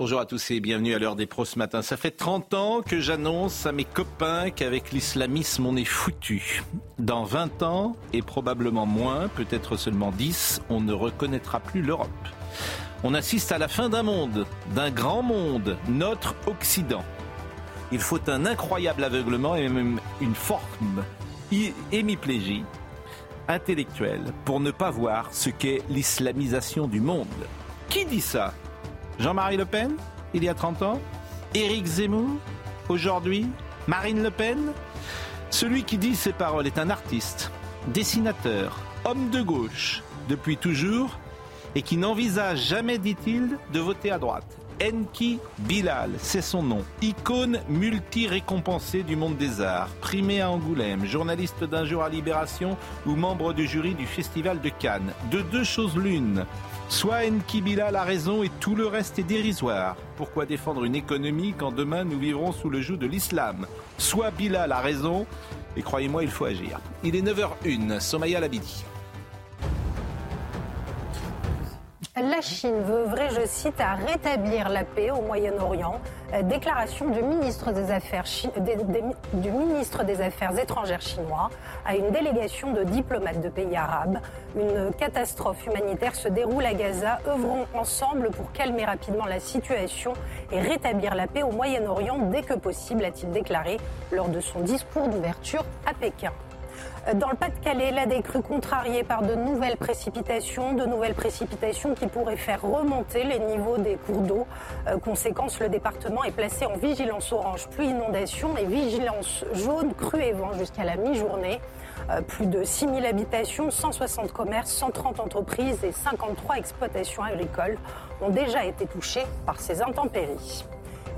Bonjour à tous et bienvenue à l'heure des pros ce matin. Ça fait 30 ans que j'annonce à mes copains qu'avec l'islamisme on est foutu. Dans 20 ans et probablement moins, peut-être seulement 10, on ne reconnaîtra plus l'Europe. On assiste à la fin d'un monde, d'un grand monde, notre Occident. Il faut un incroyable aveuglement et même une forme hémiplégie intellectuelle pour ne pas voir ce qu'est l'islamisation du monde. Qui dit ça? Jean-Marie Le Pen, il y a 30 ans Éric Zemmour, aujourd'hui Marine Le Pen Celui qui dit ces paroles est un artiste, dessinateur, homme de gauche, depuis toujours, et qui n'envisage jamais, dit-il, de voter à droite. Enki Bilal, c'est son nom. Icône multi-récompensée du monde des arts, primé à Angoulême, journaliste d'un jour à Libération ou membre du jury du Festival de Cannes. De deux choses l'une. Soit Enki Bilal a raison et tout le reste est dérisoire. Pourquoi défendre une économie quand demain nous vivrons sous le joug de l'islam? Soit Bilal a raison et croyez-moi, il faut agir. Il est 9h01, Somaya Labidi. La Chine veut œuvrer, je cite, à rétablir la paix au Moyen-Orient. Euh, déclaration du ministre des Affaires, du ministre des Affaires étrangères chinois à une délégation de diplomates de pays arabes. Une catastrophe humanitaire se déroule à Gaza. Œuvrons ensemble pour calmer rapidement la situation et rétablir la paix au Moyen-Orient dès que possible, a-t-il déclaré lors de son discours d'ouverture à Pékin. Dans le Pas-de-Calais, la décrue contrariée par de nouvelles précipitations, de nouvelles précipitations qui pourraient faire remonter les niveaux des cours d'eau. Euh, conséquence, le département est placé en vigilance orange pluie inondation et vigilance jaune crue et vent jusqu'à la mi-journée. Euh, plus de 6000 habitations, 160 commerces, 130 entreprises et 53 exploitations agricoles ont déjà été touchées par ces intempéries.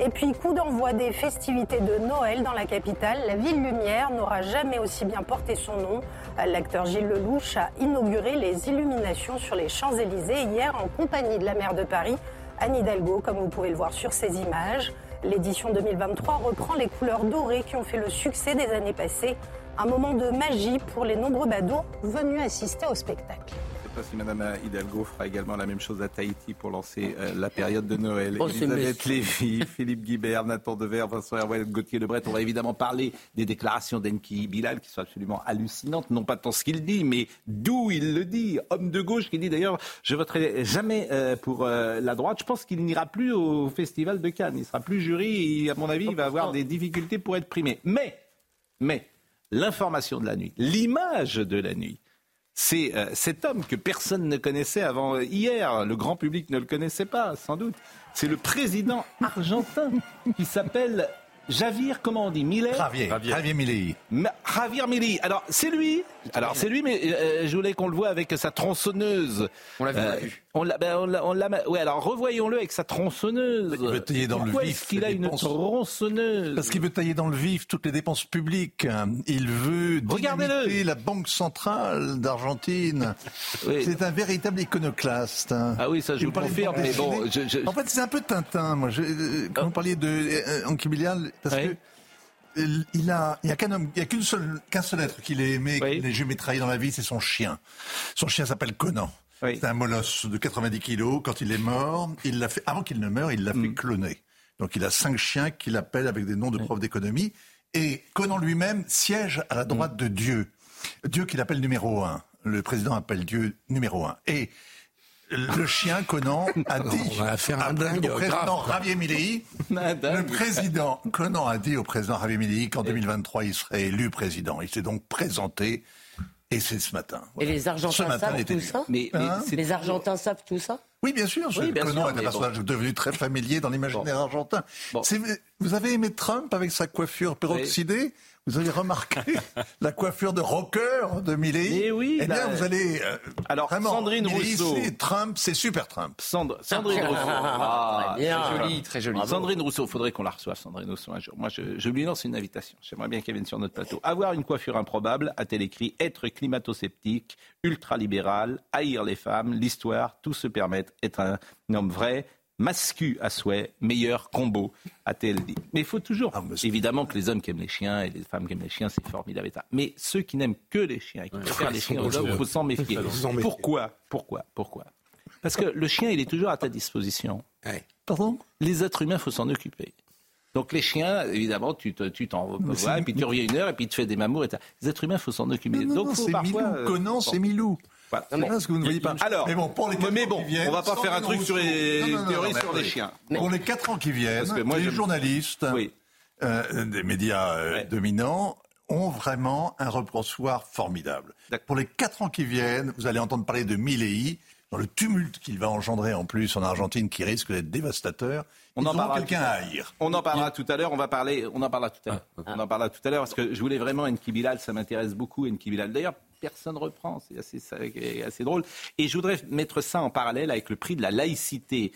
Et puis, coup d'envoi des festivités de Noël dans la capitale, la ville lumière n'aura jamais aussi bien porté son nom. L'acteur Gilles Lelouch a inauguré les illuminations sur les Champs-Élysées hier en compagnie de la maire de Paris, Anne Hidalgo, comme vous pouvez le voir sur ces images. L'édition 2023 reprend les couleurs dorées qui ont fait le succès des années passées. Un moment de magie pour les nombreux badauds venus assister au spectacle sais pas si Mme Hidalgo fera également la même chose à Tahiti pour lancer euh, la période de Noël. Oh, Elisabeth Lévy, Philippe Guibert, Nathan Dever, Vincent Hervé, Gauthier Lebret. On va évidemment parler des déclarations d'Enki Bilal qui sont absolument hallucinantes. Non pas tant ce qu'il dit, mais d'où il le dit. Homme de gauche qui dit d'ailleurs je voterai jamais euh, pour euh, la droite. Je pense qu'il n'ira plus au Festival de Cannes. Il sera plus jury et à mon avis il va avoir des difficultés pour être primé. Mais, mais, l'information de la nuit, l'image de la nuit, c'est euh, cet homme que personne ne connaissait avant hier. Le grand public ne le connaissait pas, sans doute. C'est le président argentin qui s'appelle Javier, comment on dit Millet? Javier, Javier, Javier Javier Milei. Alors, c'est lui. Alors, c'est lui, mais euh, je voulais qu'on le voit avec sa tronçonneuse. On l'a vu. Euh, on l'a, ben, on l'a, oui, alors revoyons-le avec sa tronçonneuse. Il veut tailler dans Pourquoi le vif. est-ce qu'il a une tronçonneuse Parce qu'il veut tailler dans le vif toutes les dépenses publiques. Il veut Regardez-le. la Banque centrale d'Argentine. C'est un véritable iconoclaste. Ah oui, ça je vous confirme. Mais bon, je, En fait, c'est un peu Tintin. Moi, je, euh, quand vous parliez de euh, Anki parce que il a, il y a qu'un homme, il y a qu'un seul être qu'il ait aimé, qu'il ait jamais trahi dans la vie, c'est son chien. Son chien s'appelle Conan. C'est un molosse de 90 kilos. Quand il est mort, il l'a fait, avant qu'il ne meure, il l'a fait mm. cloner. Donc il a cinq chiens qu'il appelle avec des noms de profs d'économie. Et Conan lui-même siège à la droite mm. de Dieu. Dieu qu'il appelle numéro un. Le président appelle Dieu numéro un. Et le chien Conan a dit On va faire un dingue au président Javier Milei, le président Conan a dit au président Javier Milei qu'en 2023 il serait élu président. Il s'est donc présenté et c'est ce matin. Et les Argentins savent tout ça Mais, hein Les Argentins savent tout ça? Oui, bien sûr. Oui, bien sûr, est un personnage devenu très familier dans l'imaginaire argentin. Vous avez aimé Trump avec sa coiffure peroxydée? Vous avez remarqué la coiffure de rocker de Milley Eh oui. Eh bien, vous allez. Euh, alors, Sandrine Rousseau. Trump, c'est super Trump. Sandrine Rousseau. Ah, très joli, très joli. Sandrine Rousseau, faudrait qu'on la reçoive, Sandrine Rousseau, un jour. Moi, je, je lui lance une invitation. J'aimerais bien qu'elle vienne sur notre plateau. Avoir une coiffure improbable, a-t-elle écrit Être climato-sceptique, ultra-libéral, haïr les femmes, l'histoire, tout se permettre, être un homme vrai, mascu à souhait, meilleur combo, a-t-elle dit. Mais il faut toujours, ah, évidemment que les hommes qui aiment les chiens et les femmes qui aiment les chiens, c'est formidable. Mais ceux qui n'aiment que les chiens et qui préfèrent les chiens aux hommes, il faut s'en méfier. Pourquoi Pourquoi Pourquoi? Parce que le chien, il est toujours à ta disposition. Pardon? Les êtres humains, il faut s'en occuper. Donc les chiens, évidemment, tu t'en tu vas, et puis tu reviens une heure, et puis tu fais des mamours. Et les êtres humains, il faut s'en occuper. Non, non, Donc, c'est Milou. Euh, Conan, c'est Milou. Ce que vous ne voyez pas. Alors, mais bon, pour les mais bon, viennent, on va pas faire un truc sur les théories sur les chiens. Pour les 4 ans qui viennent, les journalistes, euh, des médias euh, dominants ont vraiment un reposoir formidable. Pour les 4 ans qui viennent, vous allez entendre parler de Milley, dans le tumulte qu'il va engendrer en plus en Argentine qui risque d'être dévastateur. On en parlera quelqu'un à haïr. On en parlera tout à l'heure. On va parler. On en parlera tout à l'heure. On en parlera tout à l'heure parce que je voulais vraiment Enki Bilal. Ça m'intéresse beaucoup Enki Bilal. D'ailleurs, personne reprend. C'est assez, assez drôle. Et je voudrais mettre ça en parallèle avec le prix de la laïcité.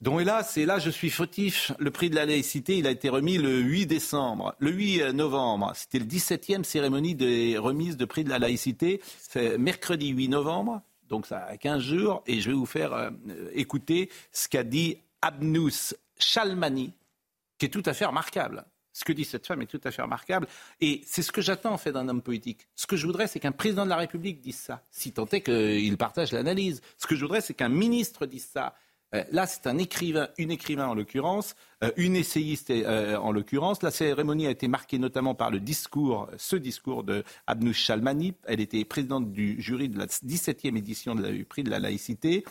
Dont hélas, et là je suis fautif, le prix de la laïcité, il a été remis le 8 décembre. Le 8 novembre, c'était le 17e cérémonie de remise de prix de la laïcité. C'est mercredi 8 novembre, donc ça a 15 jours, et je vais vous faire euh, écouter ce qu'a dit Abnous Chalmani, qui est tout à fait remarquable. Ce que dit cette femme est tout à fait remarquable. Et c'est ce que j'attends en fait d'un homme politique. Ce que je voudrais, c'est qu'un président de la République dise ça, si tant est qu'il partage l'analyse. Ce que je voudrais, c'est qu'un ministre dise ça. Euh, là, c'est un écrivain, une écrivain en l'occurrence, euh, une essayiste euh, en l'occurrence. La cérémonie a été marquée notamment par le discours, ce discours de Abnouch Chalmani. Elle était présidente du jury de la 17e édition du prix de la laïcité.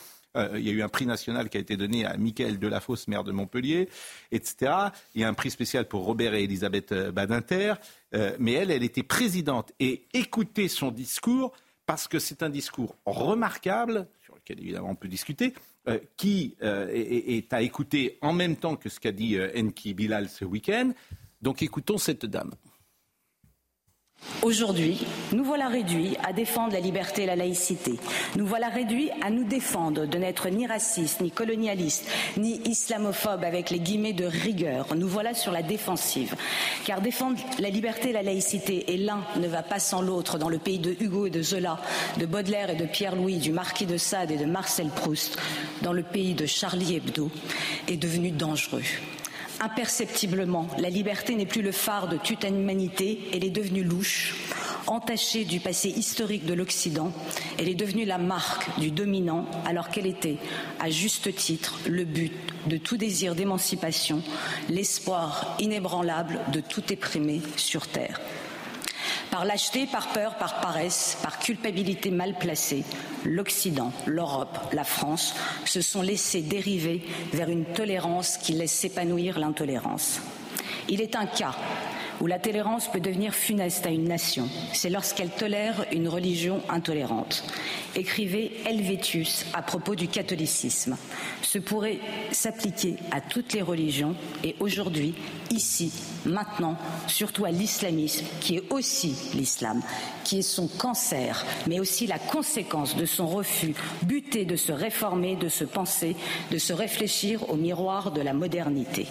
Il y a eu un prix national qui a été donné à Michael Delafosse, maire de Montpellier, etc. Il y a un prix spécial pour Robert et Elisabeth Badinter. mais elle, elle était présidente. Et écoutez son discours, parce que c'est un discours remarquable, sur lequel évidemment on peut discuter, euh, qui euh, est, à écouter en même temps que ce qu'a dit euh, Enki Bilal ce week-end. Donc écoutons cette dame. Aujourd'hui, nous voilà réduits à défendre la liberté et la laïcité. Nous voilà réduits à nous défendre de n'être ni racistes, ni colonialistes, ni islamophobes avec les guillemets de rigueur. Nous voilà sur la défensive. Car défendre la liberté et la laïcité, et l'un ne va pas sans l'autre dans le pays de Hugo et de Zola, de Baudelaire et de Pierre-Louis, du marquis de Sade et de Marcel Proust, dans le pays de Charlie Hebdo, est devenu dangereux. Imperceptiblement, la liberté n'est plus le phare de toute humanité, elle est devenue louche, entachée du passé historique de l'Occident, elle est devenue la marque du dominant alors qu'elle était, à juste titre, le but de tout désir d'émancipation, l'espoir inébranlable de tout éprimer sur Terre. Par lâcheté, par peur, par paresse, par culpabilité mal placée, l'Occident, l'Europe, la France se sont laissés dériver vers une tolérance qui laisse s'épanouir l'intolérance. Il est un cas où la tolérance peut devenir funeste à une nation, c'est lorsqu'elle tolère une religion intolérante. Écrivait Helvétius à propos du catholicisme. Ce pourrait s'appliquer à toutes les religions et aujourd'hui, ici, maintenant, surtout à l'islamisme, qui est aussi l'islam, qui est son cancer, mais aussi la conséquence de son refus buté de se réformer, de se penser, de se réfléchir au miroir de la modernité.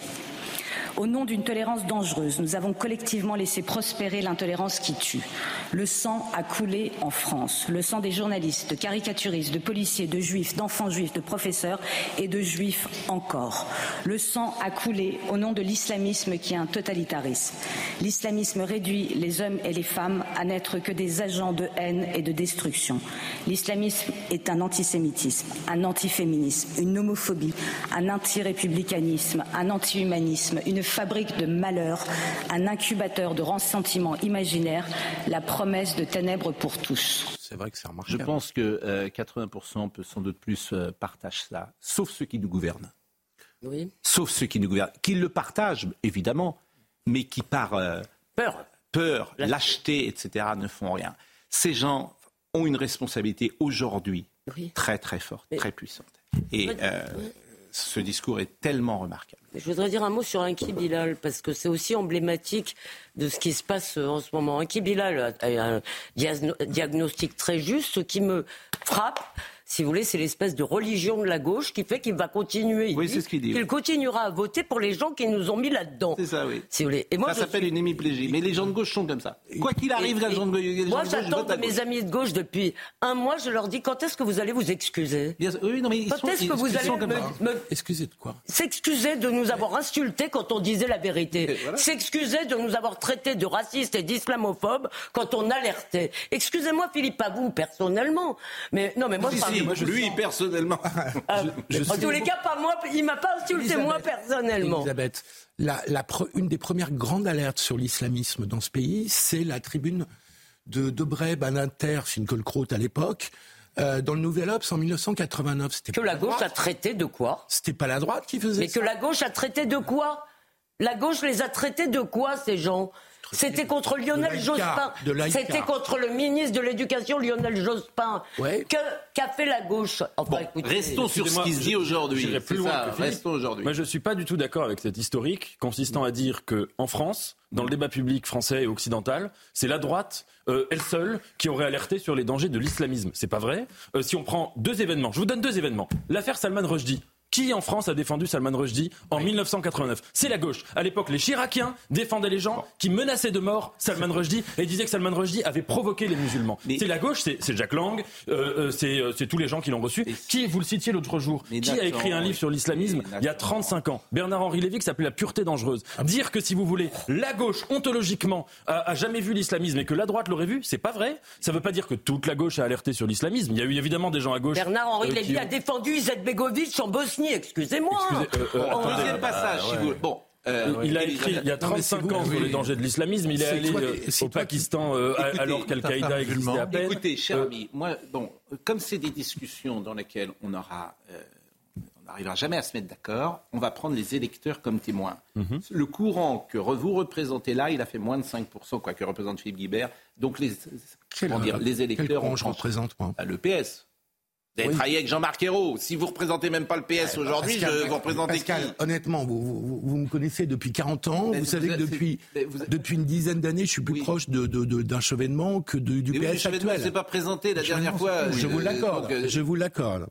Au nom d'une tolérance dangereuse, nous avons collectivement laissé prospérer l'intolérance qui tue. Le sang a coulé en France. Le sang des journalistes, de caricaturistes, de policiers, de juifs, d'enfants juifs, de professeurs et de juifs encore. Le sang a coulé au nom de l'islamisme qui est un totalitarisme. L'islamisme réduit les hommes et les femmes à n'être que des agents de haine et de destruction. L'islamisme est un antisémitisme, un antiféminisme, une homophobie, un antirépublicanisme, un antihumanisme, une fabrique de malheur, un incubateur de ressentiment imaginaire, la promesse de ténèbres pour tous. C'est vrai que c'est remarquable. Je pense que 80% peut sans doute plus euh, partagent ça, sauf ceux qui nous gouvernent. Oui. Sauf ceux qui nous gouvernent, qui le partagent évidemment, mais qui par euh, peur, peur, lâcheté, etc., ne font rien. Ces gens ont une responsabilité aujourd'hui très très forte, très puissante. Et euh, ce discours est tellement remarquable. Je voudrais dire un mot sur Inki Bilal, parce que c'est aussi emblématique de ce qui se passe en ce moment. Inki Bilal a un diagnostic très juste. Ce qui me frappe, si vous voulez, c'est l'espèce de religion de la gauche qui fait qu'il va continuer. Oui, c'est ce qu'il dit. Qu'il continuera à voter pour les gens qui nous ont mis là-dedans. C'est ça, oui. Si vous voulez. Et moi, ça s'appelle une hémiplégie. Mais les gens de gauche sont comme ça. Quoi qu'il arrive, les gens de gauche. Moi, j'attends de mes amis de gauche depuis un mois. Je leur dis quand est-ce que vous allez vous excuser? Oui, non, mais ils Quand est-ce que vous allez me, me... Excusez de quoi? S'excuser de nous avoir insultés quand on disait la vérité. S'excuser de nous avoir traités de racistes et d'islamophobes quand on alertait. Excusez-moi, Philippe, pas vous personnellement. Mais non, mais moi, je parle moi, je lui personnellement. Ah, en tous les cas, pas moi. Il m'a pas insulté moi personnellement. Elisabeth, la, une des premières grandes alertes sur l'islamisme dans ce pays, c'est la tribune de Debré Baninter, Finkelkraut à l'époque, euh, dans le Nouvel Obs en 1989. Que la, gauche a traité de quoi? C'était pas la droite qui faisait Mais que la gauche a traité de quoi? La gauche les a traités de quoi, ces gens? C'était contre Lionel Jospin. C'était contre le ministre de l'Éducation, Lionel Jospin. Qu'a fait la gauche? Restons sur ce qui se dit aujourd'hui. Restons aujourd'hui. Moi, je ne suis pas du tout d'accord avec cette historique consistant à dire qu'en France, dans le débat public français et occidental, c'est la droite, euh, elle seule, qui aurait alerté sur les dangers de l'islamisme. C'est pas vrai? Euh, si on prend deux événements, je vous donne deux événements. L'affaire Salman Rushdie. Qui en France a défendu Salman Rushdie en 1989 C'est la gauche. À l'époque, les Chiraciens défendaient les gens qui menaçaient de mort Salman Rushdie et disaient que Salman Rushdie avait provoqué les musulmans. C'est la gauche, c'est Jacques Lang, euh, euh, euh, c'est tous les gens qui l'ont reçu. Qui, vous le citiez l'autre jour, qui a écrit un livre sur l'islamisme il y a 35 ans? Bernard-Henri Lévy qui s'appelait La pureté dangereuse. Dire que si vous voulez, la gauche, ontologiquement, a, jamais vu l'islamisme et que la droite l'aurait vu, c'est pas vrai. Ça veut pas dire que toute la gauche a alerté sur l'islamisme. Il y a eu évidemment des gens à gauche. Bernard-Henri Lévy a défendu Izetbegovic en Bosnie, excusez-moi. Excusez, euh, euh, deuxième passage, si vous Bon. Euh, il a écrit il y a 35 ans sur les dangers de l'islamisme. Il est, allé au Pakistan alors qu'Al-Qaïda existait à peine. Écoutez, cher ami, moi, bon, comme c'est des discussions dans lesquelles on aura, on n'arrivera jamais à se mettre d'accord, on va prendre les électeurs comme témoins. Mhm. Le courant que vous représentez là, il a fait moins de 5%, quoi que représente Philippe Guibert. Donc les, comment dire, les électeurs. Quel je représente moi? Bah, Le PS. Vous avez travaillé avec Jean-Marc Ayrault. Si vous représentez même pas le PS aujourd'hui, je vous représentez Pascal, honnêtement, vous, vous, me connaissez depuis 40 ans. vous savez que depuis, depuis une dizaine d'années, je suis plus proche d'un de, de, chevènement que du PS oui, actuel. ne s'est pas présenté la dernière fois. Je vous l'accorde. Euh, je vous l'accorde.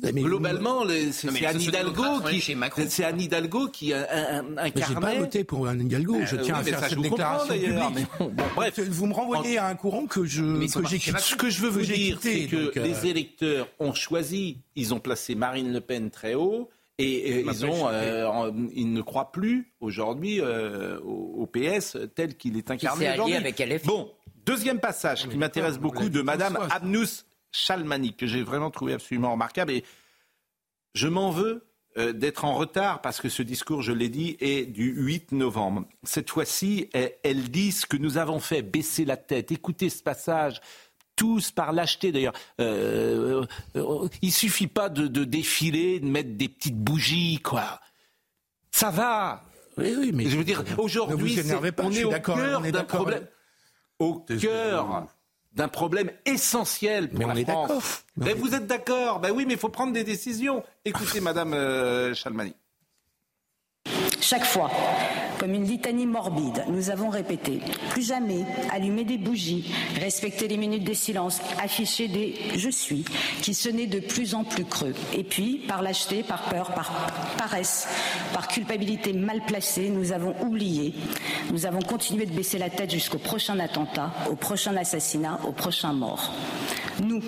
Globalement, c'est Anne Hidalgo qui, c'est Anne Hidalgo qui incarnait. J'ai pas voté pour Anne Hidalgo. Je tiens à faire cette déclaration publique. bref, vous me renvoyez à un courant que je Ce que je veux vous dire, c'est que les euh, électeurs ont choisi. Ils ont placé Marine Le Pen très haut. Et, ils, ont, euh, ils ne croient plus aujourd'hui euh, au, PS tel qu'il est incarné aujourd'hui. Bon, deuxième passage qui m'intéresse beaucoup de Madame Abnous Chalmani, que j'ai vraiment trouvé absolument remarquable. Et je m'en veux euh, d'être en retard parce que ce discours, je l'ai dit, est du 8 novembre. Cette fois-ci, elle, dit ce que nous avons fait, baisser la tête. Écoutez ce passage. Tous par lâcheté d'ailleurs. Euh, euh, il suffit pas de, défiler, de mettre des petites bougies, quoi. Ça va. Oui, oui, mais je veux dire, aujourd'hui, on est au cœur d'un problème. Au cœur d'un problème essentiel pour mais la on France. Est mais vous êtes d'accord Ben oui, mais il faut prendre des décisions. Écoutez, Madame euh, Chalmani. Chaque fois, comme une litanie morbide, nous avons répété plus jamais allumer des bougies, respecter les minutes de silence, afficher des je suis qui sonnaient de plus en plus creux. Et puis, par lâcheté, par peur, par paresse, par culpabilité mal placée, nous avons oublié, nous avons continué de baisser la tête jusqu'au prochain attentat, au prochain assassinat, au prochain mort. Nous,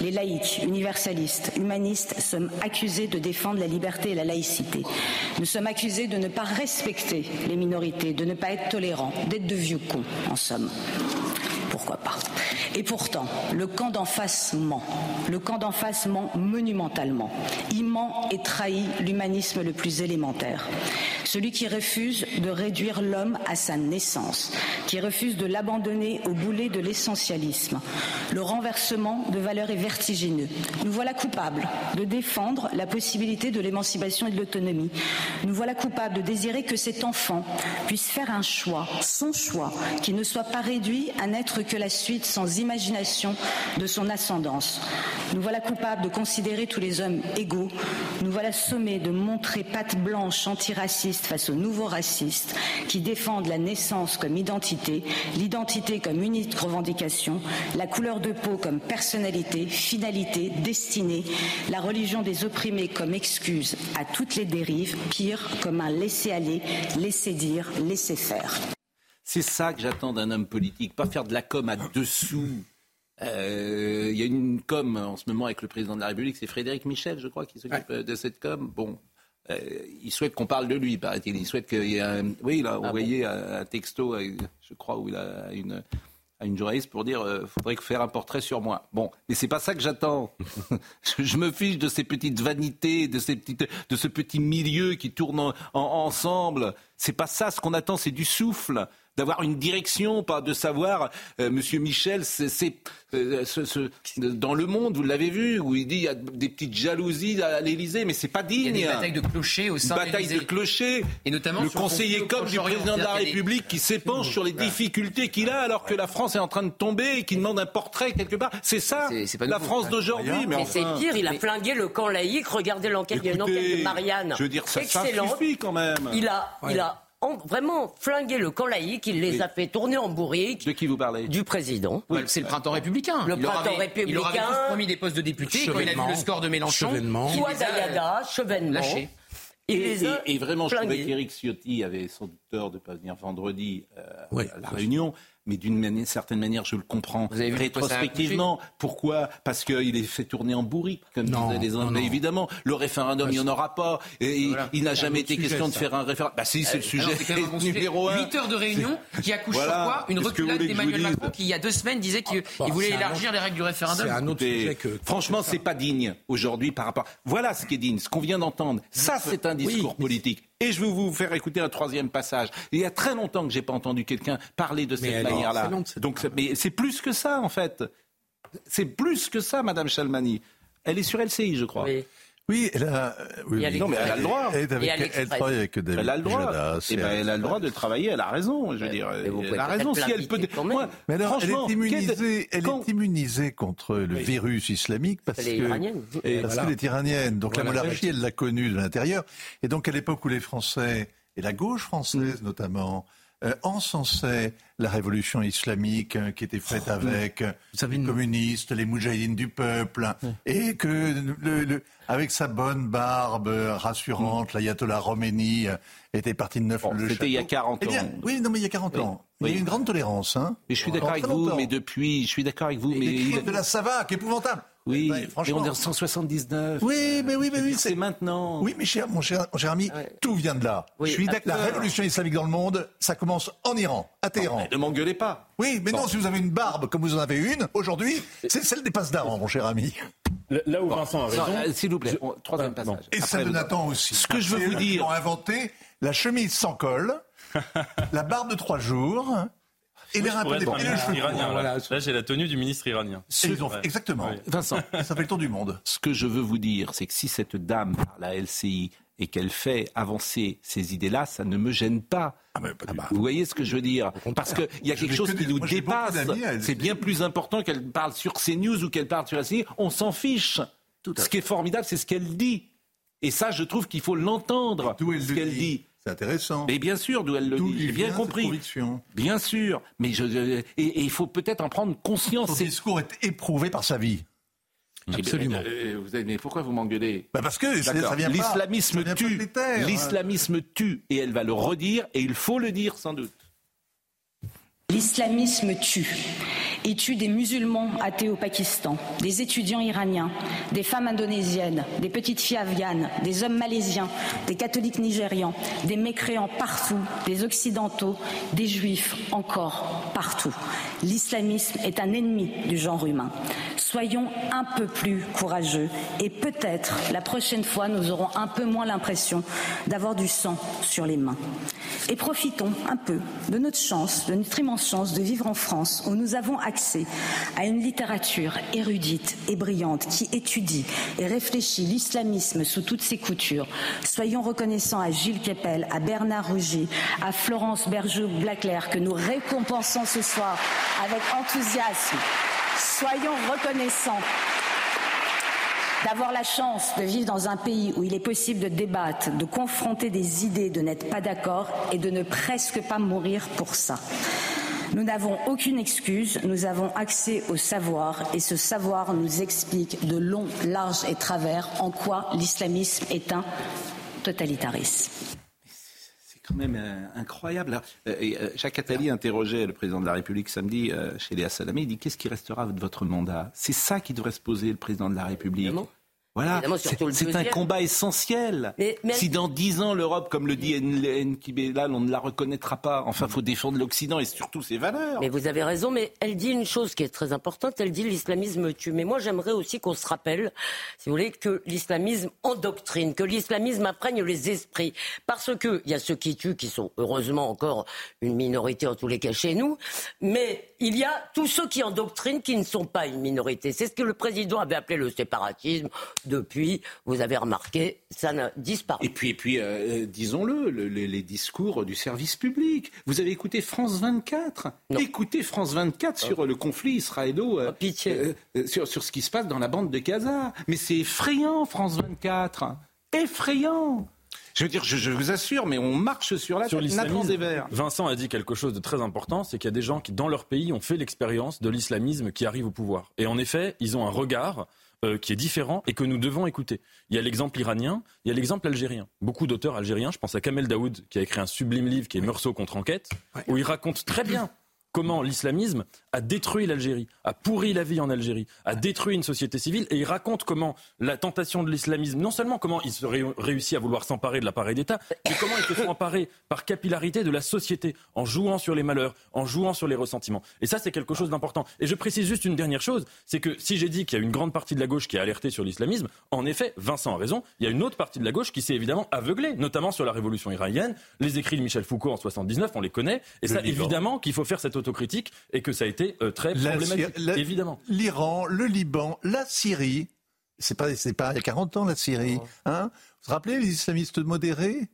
les laïcs, universalistes, humanistes, sommes accusés de défendre la liberté et la laïcité. Nous sommes accusés de ne pas respecter les minorités, de ne pas être tolérants, d'être de vieux cons, en somme. Pourquoi pas Et pourtant, le camp d'en face ment. Le camp d'en face ment monumentalement. Il ment et trahit l'humanisme le plus élémentaire. celui qui refuse de réduire l'homme à sa naissance, qui refuse de l'abandonner au boulet de l'essentialisme. Le renversement de valeurs est vertigineux. Nous voilà coupables de défendre la possibilité de l'émancipation et de l'autonomie. Nous voilà coupables de désirer que cet enfant puisse faire un choix, son choix, qui ne soit pas réduit à que la suite sans imagination de son ascendance. Nous voilà coupables de considérer tous les hommes égaux. Nous voilà sommés de montrer patte blanche antiraciste face aux nouveaux racistes qui défendent la naissance comme identité, l'identité comme unique revendication, la couleur de peau comme personnalité, finalité, destinée, la religion des opprimés comme excuse à toutes les dérives, pire comme un laisser-aller, laisser-dire, laisser-faire. C'est ça que j'attends d'un homme politique, pas faire de la com à dessous. Euh, il y a une com en ce moment avec le président de la République, c'est Frédéric Michel, je crois, qui s'occupe de cette com. Bon, euh, il souhaite qu'on parle de lui, paraît-il. Il souhaite qu'il y ait un... Oui, il a ah envoyé un, texto, je crois, où il a une, à une journaliste pour dire euh, faudrait faire un portrait sur moi. Bon, mais c'est pas ça que j'attends. je me fiche de ces petites vanités, de ces petites, de ce petit milieu qui tourne en, ensemble. C'est pas ça. Ce qu'on attend, c'est du souffle d'avoir une direction, pas de savoir. Euh, Monsieur Michel, c'est euh, dans le monde, vous l'avez vu, où il dit il y a des petites jalousies à l'Élysée, mais c'est pas digne. Il y a des batailles de clochers au sein de Bataille de clochers. Et notamment le conseiller comme du président de la République qui s'épanche sur les difficultés qu'il a alors que la France est en train de tomber et qui demande un portrait quelque part. C'est ça, la France d'aujourd'hui. Mais, c'est pire, il a flingué le camp laïque. Regardez l'enquête, il y a une enquête de Marianne. Je veux dire, ça, ça suffit quand même. Il a, il a vraiment flingué le camp laïque, il les a fait tourner en bourrique. De qui vous parlez Du président. Oui, c'est le printemps républicain. Le printemps républicain. Il aurait tous promis des postes de député, quand il a vu le score de Mélenchon. Soit Dayada, chevènement. Et, et, vraiment, je trouvais qu'Éric Ciotti avait sans doute tort de ne pas venir vendredi euh, à la réunion mais d'une certaine manière, je le comprends rétrospectivement. Pourquoi? Parce qu'il est fait tourner en bourrique, comme disaient les Anglais. Évidemment, le référendum, il n'y en aura pas. Et Il n'a jamais été question de faire un référendum. Bah si, c'est le sujet numéro un. 8 heures de réunion qui accouche sur quoi? Une reculade d'Emmanuel Macron qui, il y a deux semaines, disait qu'il ah, voulait élargir les règles du référendum. C'est un autre sujet que... Franchement, c'est pas digne aujourd'hui par rapport... Voilà ce qui est digne, ce qu'on vient d'entendre. Ça, c'est un discours politique. Et je vais vous faire écouter un troisième passage. Il y a très longtemps que j'ai pas entendu quelqu'un parler de cette manière-là. Donc, mais c'est plus que ça en fait. C'est plus que ça, Madame Chalmani. Elle est sur LCI, je crois. Oui, elle a, oui, non, mais elle a le droit. Elle, travaille avec David Elle a le droit. Eh ben, elle a le droit de travailler. Elle a raison. Je veux dire, elle a raison. Si elle peut. Moi, mais alors, elle est immunisée. Elle est immunisée contre le virus islamique parce que parce qu'elle est iranienne. Donc la monarchie, elle l'a connue de l'intérieur. Et donc à l'époque où les Français et la gauche française mm. notamment euh, encensait la révolution islamique euh, qui était faite oh, avec euh, les communistes, les moudjahidines du peuple, et que le, avec sa bonne barbe rassurante, mm. l'ayatollah Khomeini était parti de neuf le C'était il y a 40 eh ans. oui, non, mais il y a 40 ans. Il y a eu une grande tolérance. Hein, mais je suis d'accord avec vous, mais depuis, je suis d'accord avec vous. mais il... de la Savac, épouvantable. Oui, franchement. on est en 179. Oui, mais oui, mais oui. C'est maintenant. Oui, mais cher, mon cher, mon cher ami, tout vient de là. je suis d'accord. La révolution islamique dans le monde, ça commence en Iran, à Téhéran. ne m'engueulez pas. Oui, mais non, si vous avez une barbe comme vous en avez une, aujourd'hui, c'est celle des passes d'Aran, mon cher ami. Là où Vincent a raison. Euh, s'il vous plaît, troisième passage. Et ça de Nathan aussi. Ce que je veux vous dire. Ils ont inventé la chemise sans col, la barbe de trois jours, et les Là, j'ai la tenue du ministre iranien. Exactement. Vincent, ça fait le tour du monde. Ce que je veux vous dire, c'est que si cette dame parle à LCI et qu'elle fait avancer ces idées-là, ça ne me gêne pas. Ah, ah bah, vous voyez ce que je veux dire Parce qu'il y a quelque chose qui nous dépasse. C'est bien plus important qu'elle parle sur CNews ou qu'elle parle sur LCI. On s'en fiche. ce qui est formidable, c'est ce qu'elle dit. Et ça, je trouve qu'il faut l'entendre, ce qu'elle dit. C'est intéressant. Mais bien sûr, d'où elle le dit. J'ai bien compris. Bien sûr. Mais je, et, il faut peut-être en prendre conscience. Son discours est éprouvé par sa vie. Absolument. Euh, vous avez, mais pourquoi vous m'engueulez? Bah Parce que ça vient L'islamisme tue. L'islamisme tue. Et elle va le redire. Et il faut le dire sans doute. L'islamisme tue et tue des musulmans athées au Pakistan, des étudiants iraniens, des femmes indonésiennes, des petites filles afghanes, des hommes malaisiens, des catholiques nigérians, des mécréants partout, des occidentaux, des juifs encore partout. L'islamisme est un ennemi du genre humain. Soyons un peu plus courageux et peut-être la prochaine fois nous aurons un peu moins l'impression d'avoir du sang sur les mains. Et profitons un peu de notre chance, de notre immense chance de vivre en France où nous avons accès à une littérature érudite et brillante qui étudie et réfléchit l'islamisme sous toutes ses coutures. Soyons reconnaissants à Gilles Kepel, à Bernard Rougy, à Florence Bergeau-Blaclair que nous récompensons ce soir avec enthousiasme. Soyons reconnaissants d'avoir la chance de vivre dans un pays où il est possible de débattre, de confronter des idées, de n'être pas d'accord et de ne presque pas mourir pour ça. Nous n'avons aucune excuse, nous avons accès au savoir et ce savoir nous explique de long, large et travers en quoi l'islamisme est un totalitarisme quand même euh, incroyable. Euh, euh, Jacques Attali interrogeait le président de la République samedi chez Léa Salamé. Il dit Qu'est-ce qui restera de votre mandat? C'est ça qui devrait se poser le président de la République. Voilà, c'est un combat essentiel. Si dans dix ans l'Europe, comme le dit Nkibelal, on ne la reconnaîtra pas, enfin, faut défendre l'Occident et surtout ses valeurs. Mais vous avez raison, mais elle dit une chose qui est très importante. Elle dit l'islamisme tue. Mais moi, j'aimerais aussi qu'on se rappelle, si vous voulez, que l'islamisme endoctrine, que l'islamisme imprègne les esprits, parce que il y a ceux qui tuent, qui sont heureusement encore une minorité en tous les cas chez nous, mais il y a tous ceux qui endoctrinent qui ne sont pas une minorité. C'est ce que le président avait appelé le séparatisme depuis, vous avez remarqué, ça n'a disparu. Et puis, et puis euh, disons-le, les discours du service public. Vous avez écouté France 24 Écoutez France 24 sur le conflit israélo, euh, oh, euh, sur, sur ce qui se passe dans la bande de Gaza. Mais c'est effrayant, France 24. Effrayant. Je veux dire, je, vous assure, mais on marche sur la sur des verres. Vincent a dit quelque chose de très important, c'est qu'il y a des gens qui, dans leur pays, ont fait l'expérience de l'islamisme qui arrive au pouvoir. Et en effet, ils ont un regard euh, qui est différent et que nous devons écouter. Il y a l'exemple iranien, il y a l'exemple algérien. Beaucoup d'auteurs algériens, je pense à Kamel Daoud qui a écrit un sublime livre qui est Meursault contre enquête, où il raconte très bien comment l'islamisme a détruit l'Algérie, a pourri la vie en Algérie, a détruit une société civile, et il raconte comment la tentation de l'islamisme, non seulement comment il se réussit à vouloir s'emparer de l'appareil d'État, mais comment il se sont emparés par capillarité de la société, en jouant sur les malheurs, en jouant sur les ressentiments. Et ça, c'est quelque chose d'important. Et je précise juste une dernière chose, c'est que si j'ai dit qu'il y a une grande partie de la gauche qui a alerté sur l'islamisme, en effet, Vincent a raison, il y a une autre partie de la gauche qui s'est évidemment aveuglée, notamment sur la révolution iranienne, les écrits de Michel Foucault en 79, on les connaît, et ça, évidemment, qu'il faut faire cette autocritique et que ça a été euh, très problématique, évidemment. L'Iran, le Liban, la Syrie, c'est pas, c'est pas il y a 40 ans la Syrie. Hein vous vous rappelez les islamistes modérés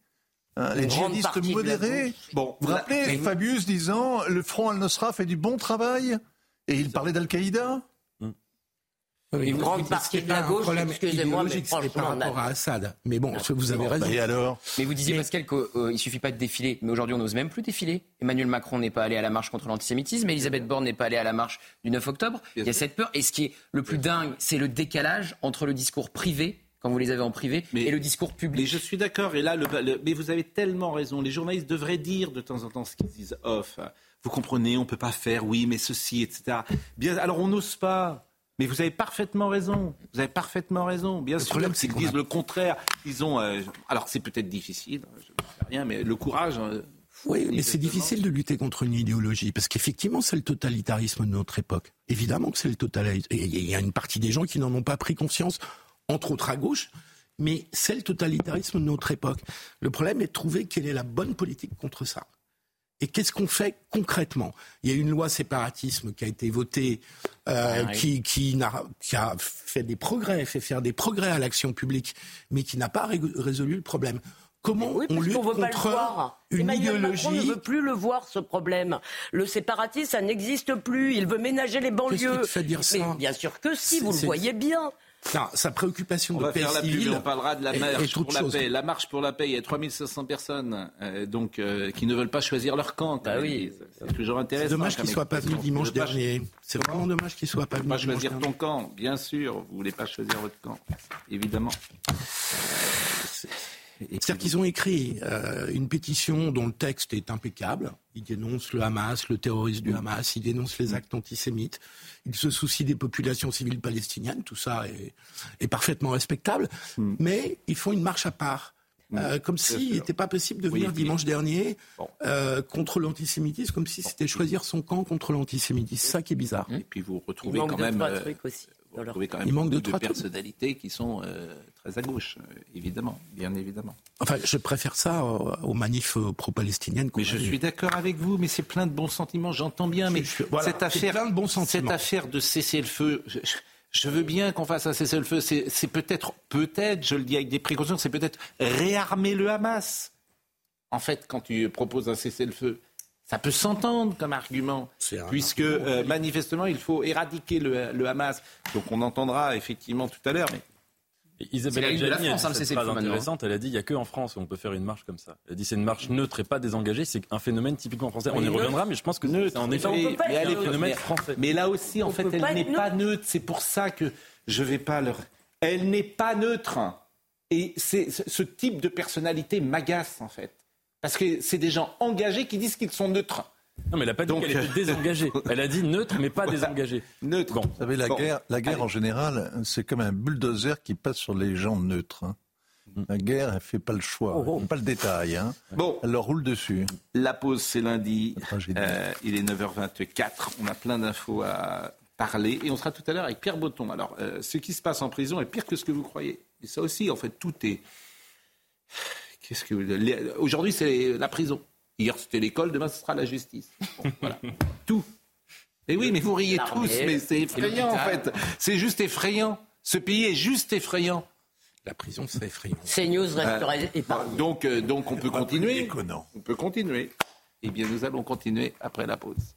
hein, les djihadistes modérés. Bon, vous vous rappelez Fabius disant le front al-Nusra fait du bon travail et il parlait d'Al-Qaïda une grande partie de la gauche, excusez-moi, mais par rapport à Assad. Mais bon, vous avez raison. Et alors Mais vous disiez, Pascal, qu'il euh, ne suffit pas de défiler. Mais aujourd'hui, on n'ose même plus défiler. Emmanuel Macron n'est pas allé à la marche contre l'antisémitisme. Elisabeth Borne n'est pas allée à la marche du 9 octobre. Il y a cette peur. Et ce qui est le plus dingue, c'est le décalage entre le discours privé quand vous les avez en privé, et le discours public. Mais je suis d'accord, et là, mais vous avez tellement raison. Les journalistes devraient dire de temps en temps ce qu'ils disent off. Vous comprenez, on ne peut pas faire, oui, mais ceci, etc. Bien, alors on n'ose pas. Mais vous avez parfaitement raison. Vous avez parfaitement raison. Bien sûr, c'est qu'ils disent le contraire. Ils ont. Euh, alors c'est peut-être difficile. Je ne sais rien, mais le courage. Euh, oui, mais c'est difficile de lutter contre une idéologie parce qu'effectivement, c'est le totalitarisme de notre époque. Évidemment que c'est le totalitarisme. Il y a une partie des gens qui n'en ont pas pris conscience, entre autres à gauche, mais c'est le totalitarisme de notre époque. Le problème est de trouver quelle est la bonne politique contre ça. Et qu'est-ce qu'on fait concrètement? Il y a une loi séparatisme qui a été votée, euh, ah qui, qui, a, fait des progrès, fait faire des progrès à l'action publique, mais qui n'a pas résolu le problème. Comment on lutte contre une idéologie Macron ne veut plus le voir ce problème. Le séparatisme, ça n'existe plus. Il veut ménager les banlieues. Fait dire ça? bien sûr que si, vous le voyez bien. Non, sa préoccupation on de va paix faire la pub, on parlera de la marche pour la paix. La marche pour la paix, il y a 3500 personnes euh, donc, euh, qui ne veulent pas choisir leur camp. Bah oui. C'est toujours intéressant. C'est dommage qu'ils ne soient pas venus dimanche dernier. C'est vraiment dommage qu'ils ne soient pas venus. Pas choisir ton camp, bien sûr. Vous ne voulez pas choisir votre camp, évidemment. C'est-à-dire qu'ils ont écrit euh, une pétition dont le texte est impeccable. Ils dénoncent le Hamas, le terrorisme du Hamas, ils dénoncent les actes antisémites, ils se soucient des populations civiles palestiniennes, tout ça est, parfaitement respectable, hmm. mais ils font une marche à part. Euh, comme s'il n'était pas possible de venir dimanche dernier euh, contre l'antisémitisme, comme si c'était choisir son camp contre l'antisémitisme. C'est ça qui est bizarre. Et puis vous retrouvez quand même Vous trouvez quand même Il manque de, personnalités qui sont euh, très à gauche, euh, évidemment, bien évidemment. Enfin, je préfère ça aux manifs pro-palestiniennes. Mais je suis d'accord avec vous, mais c'est plein de bons sentiments, j'entends bien, mais cette affaire, de cette affaire de cesser le feu. Je, veux bien qu'on fasse un cessez-le-feu. C'est peut-être, peut-être, je le dis avec des précautions, c'est peut-être réarmer le Hamas. En fait, quand tu proposes un cessez-le-feu, ça peut s'entendre comme argument, puisque euh, manifestement, il faut éradiquer le, Hamas. Donc on entendra effectivement tout à l'heure. Mais... Isabelle Adjani, hein, c'est pas intéressante. Elle a dit il n'y a que en France où on peut faire une marche comme ça. Elle a dit c'est une marche neutre et pas désengagée. C'est un phénomène typiquement français. on y reviendra, mais je pense que neutre, en effet, mais, mais, elle phénomène français. Mais là aussi, en fait, elle n'est pas neutre. C'est pour ça que je vais pas leur. Elle n'est pas neutre. Et c'est ce type de personnalité m'agace en fait. Parce que c'est des gens engagés qui disent qu'ils sont neutres. Non, mais elle n'a pas dit qu'elle était désengagée. Elle a dit neutre, mais pas désengagée. Neutre. Bon. Vous savez, la guerre, la guerre en général, c'est comme un bulldozer qui passe sur les gens neutres. Hein. Mm. La guerre, elle fait pas le choix, oh, oh. pas le détail. Hein. Bon, elle leur roule dessus. La pause, c'est lundi. Euh, il est 9h24. On a plein d'infos à parler et on sera tout à l'heure avec Pierre Botton. Alors, euh, ce qui se passe en prison est pire que ce que vous croyez. Et ça aussi, en fait, tout est que aujourd'hui c'est la prison. Hier c'était l'école, demain ce sera la justice. voilà, tout. Et oui, mais vous riez tous, mais c'est effrayant en fait. C'est juste effrayant. Ce pays est juste effrayant. La prison, c'est effrayant. CNews resterait euh, épargné. Donc, euh, donc on peut continuer. On peut continuer. Eh bien, nous allons continuer après la pause.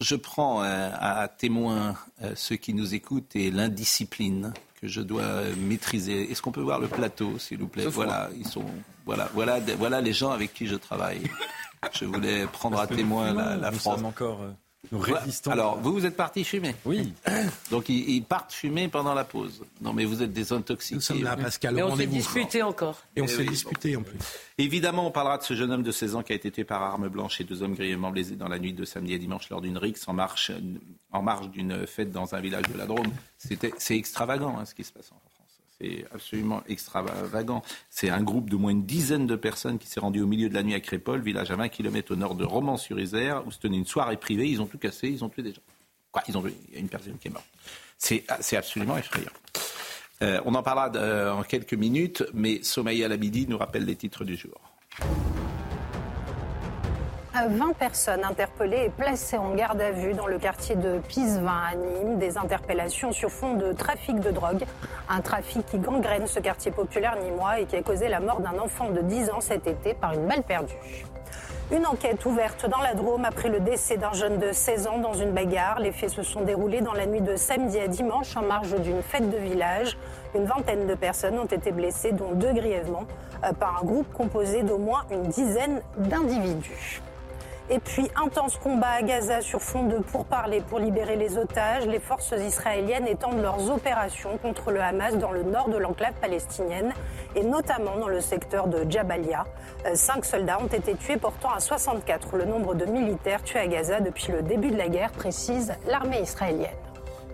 Je prends euh, à témoin euh, ceux qui nous écoutent et l'indiscipline que je dois maîtriser. Est-ce qu'on peut voir le plateau, s'il vous plaît? Voilà, ils sont, voilà, voilà, voilà les gens avec qui je travaille. Je voulais prendre à témoin la, la France. encore alors, vous, vous êtes parti fumer Oui. Donc, ils, partent fumer pendant la pause. Non, mais vous êtes des intoxiqués. Nous sommes là, Pascal. Et on s'est disputé encore. Et on s'est disputé en plus. Évidemment, on parlera de ce jeune homme de 16 ans qui a été tué par arme blanche et deux hommes grièvement blessés dans la nuit de samedi à dimanche lors d'une rixe en marche, en marge d'une fête dans un village de la Drôme. C'est extravagant hein, ce qui se passe en c'est absolument extravagant. C'est un groupe de moins d'une dizaine de personnes qui s'est rendu au milieu de la nuit à Crépol, village à 20 km au nord de Romans-sur-Isère, où se tenait une soirée privée. Ils ont tout cassé, ils ont tué des gens. Quoi, ils ont Il y a une personne qui est morte. C'est absolument effrayant. Euh, on en parlera euh, en quelques minutes, mais Somaya Labidi nous rappelle les titres du jour. 20 personnes interpellées et placées en garde à vue dans le quartier de Pisevin à Nîmes. Des interpellations sur fond de trafic de drogue. Un trafic qui gangrène ce quartier populaire nîmois et qui a causé la mort d'un enfant de 10 ans cet été par une balle perdue. Une enquête ouverte dans la Drôme après le décès d'un jeune de 16 ans dans une bagarre. Les faits se sont déroulés dans la nuit de samedi à dimanche en marge d'une fête de village. Une vingtaine de personnes ont été blessées, dont deux grièvement, euh, par un groupe composé d'au moins une dizaine d'individus. Et puis, intense combat à Gaza sur fond de pourparlers pour libérer les otages. Les forces israéliennes étendent leurs opérations contre le Hamas dans le nord de l'enclave palestinienne et notamment dans le secteur de Jabalia. Euh, cinq soldats ont été tués, portant à 64 le nombre de militaires tués à Gaza depuis le début de la guerre, précise l'armée israélienne.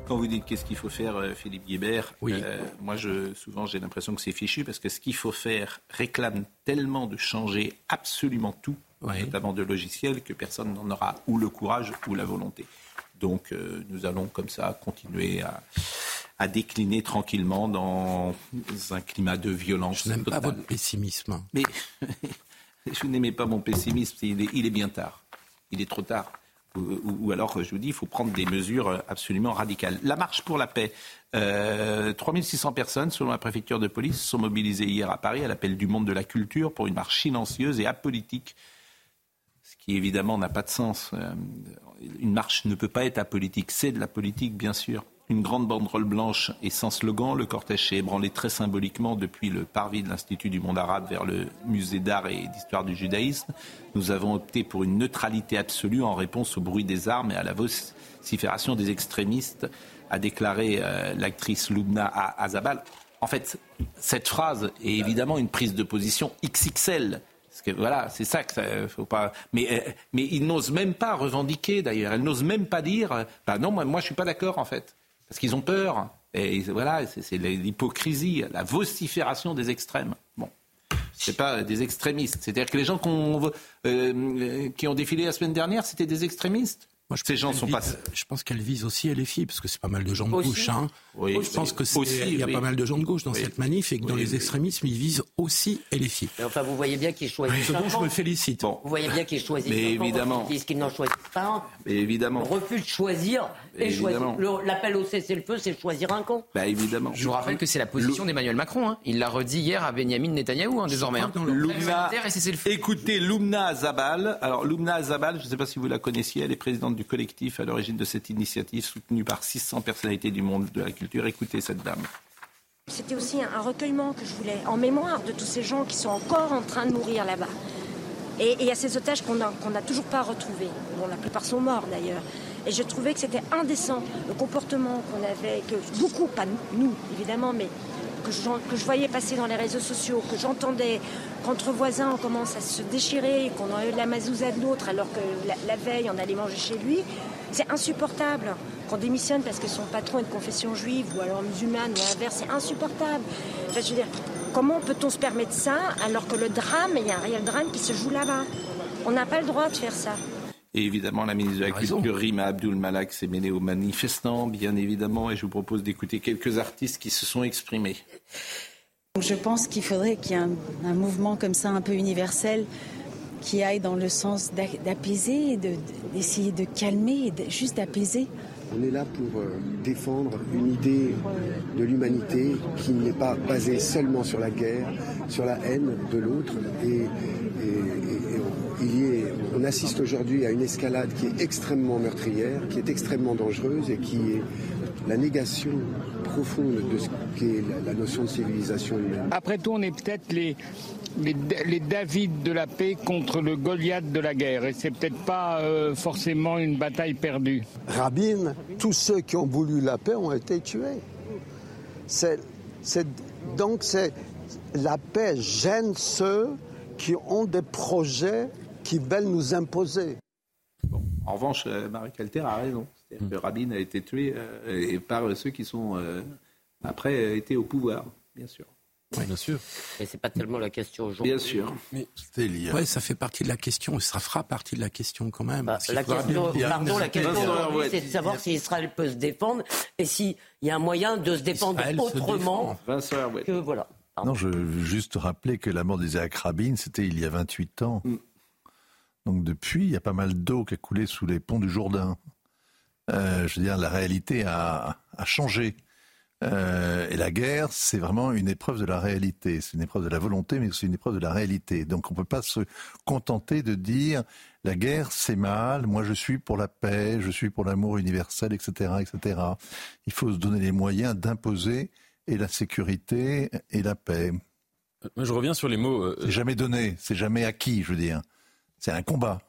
Quand vous dites qu'est-ce qu'il faut faire, euh, Philippe Guibert, oui. Euh, moi je, souvent j'ai l'impression que c'est fichu parce que ce qu'il faut faire réclame tellement de changer absolument tout notamment de logiciels, que personne n'en aura ou le courage ou la volonté. Donc euh, nous allons comme ça continuer à, décliner tranquillement dans un climat de violence. Je n'aime pas votre pessimisme. Mais je n'aimais pas mon pessimisme, il est, il est, bien tard. Il est trop tard. Ou, alors, je vous dis, il faut prendre des mesures absolument radicales. La marche pour la paix. Euh, 3600 personnes, selon la préfecture de police, sont mobilisées hier à Paris à l'appel du monde de la culture pour une marche silencieuse et apolitique qui évidemment n'a pas de sens. Euh, une marche ne peut pas être apolitique. C'est de la politique, bien sûr. Une grande banderole blanche et sans slogan, le cortège s'est ébranlé très symboliquement depuis le parvis de l'Institut du monde arabe vers le musée d'art et d'histoire du judaïsme. Nous avons opté pour une neutralité absolue en réponse au bruit des armes et à la vocifération des extrémistes, a déclaré euh, l'actrice Lubna Azabal. En fait, cette phrase est évidemment une prise de position XXL que, voilà, c'est ça que ça, faut pas. Mais, euh, mais ils n'osent même pas revendiquer d'ailleurs. Elles n'osent même pas dire. Euh, bah non, moi, moi je suis pas d'accord en fait, parce qu'ils ont peur. Et voilà, c'est l'hypocrisie, la vocifération des extrêmes. Bon. C'est pas des extrémistes. C'est-à-dire que les gens qui ont défilé la semaine dernière, c'était des extrémistes? Moi, je Ces gens sont pas. Je pense qu'elle vise aussi LFI, parce que c'est pas mal de gens de gauche. Hein. Oui, je pense que il y a pas mal de gens de gauche dans cette manif et que dans les extrémismes, ils visent aussi LFI. Mais enfin, vous voyez bien qu'ils choisissent. Ce dont je me félicite. Vous voyez bien qu'ils choisissent. Mais évidemment. Ils disent qu'ils n'en choisissent pas Mais évidemment. Le refus de choisir et choisir. L'appel au cessez-le-feu, c'est choisir un camp. Bah évidemment. Je vous rappelle que c'est la position d'Emmanuel Macron. Hein. Il l'a redit hier à Benjamin Netanyahou, hein, désormais. Hein. Lumna, écoutez, Lumna Zabal. Alors, Lumna Zabal, je ne sais pas si vous la connaissiez, elle est présidente du collectif à l'origine de cette initiative soutenue par 600 personnalités du monde de la culture. Écoutez cette dame. C'était aussi un recueillement que je voulais, en mémoire de tous ces gens qui sont encore en train de mourir là-bas. Et il y a ces otages qu'on n'a toujours pas retrouvés. Bon, la plupart sont morts d'ailleurs. Et je trouvais que c'était indécent, le comportement qu'on avait, que beaucoup, pas nous évidemment, mais que je voyais passer dans les réseaux sociaux, que j'entendais qu'entre voisins on commence à se déchirer, qu'on a eu de la mazouza de l'autre alors que la, veille on allait manger chez lui, c'est insupportable. Qu'on démissionne parce que son patron est de confession juive ou alors musulmane ou inverse, c'est insupportable. je veux dire, comment peut-on se permettre ça alors que le drame, il y a un réel drame qui se joue là-bas? On n'a pas le droit de faire ça. Et évidemment, la ministre de la Culture, Rima Abdul Malak, s'est mêlée aux manifestants, bien évidemment, et je vous propose d'écouter quelques artistes qui se sont exprimés. Je pense qu'il faudrait qu'il y ait un, mouvement comme ça, un peu universel, qui aille dans le sens d'apaiser, d'essayer de, calmer, juste d'apaiser. On est là pour euh, défendre une idée de l'humanité qui n'est pas basée seulement sur la guerre, sur la haine de l'autre. Et, on assiste aujourd'hui à une escalade qui est extrêmement meurtrière, qui est extrêmement dangereuse et qui est la négation profonde de ce qu'est la, notion de civilisation humaine. Après tout, on est peut-être les, les, David de la paix contre le Goliath de la guerre. Et c'est peut-être pas euh, forcément une bataille perdue. Rabin, tous ceux qui ont voulu la paix ont été tués. C'est, donc c'est la paix gêne ceux qui ont des projets qui veulent nous imposer. En revanche, euh, Marie Calter a raison. C'est-à-dire que Rabin a été tué euh, par ceux qui sont après été au pouvoir, bien sûr. Oui, bien sûr. Mais c'est pas tellement la question aujourd'hui. Bien sûr. Mais ouais, ça fait partie de la question et ça fera partie de la question quand même. Bah, la, question, pardon, la question, c'est de savoir si Israël peut se défendre et s'il y a un moyen de se défendre autrement que voilà. Non, je veux juste rappeler que la mort d'Isaac Rabin, c'était il y a 28 ans. Mm. Donc depuis, il y a pas mal d'eau qui a coulé sous les ponts du Jourdain. Euh, je veux dire, la réalité a, a changé. Euh, et la guerre, c'est vraiment une épreuve de la réalité. C'est une épreuve de la volonté, mais c'est une épreuve de la réalité. Donc on ne peut pas se contenter de dire la guerre, c'est mal, moi je suis pour la paix, je suis pour l'amour universel, etc., etc. Il faut se donner les moyens d'imposer et la sécurité et la paix. Moi, je reviens sur les mots. Euh, c'est jamais donné, c'est jamais acquis, je veux dire. C'est un combat.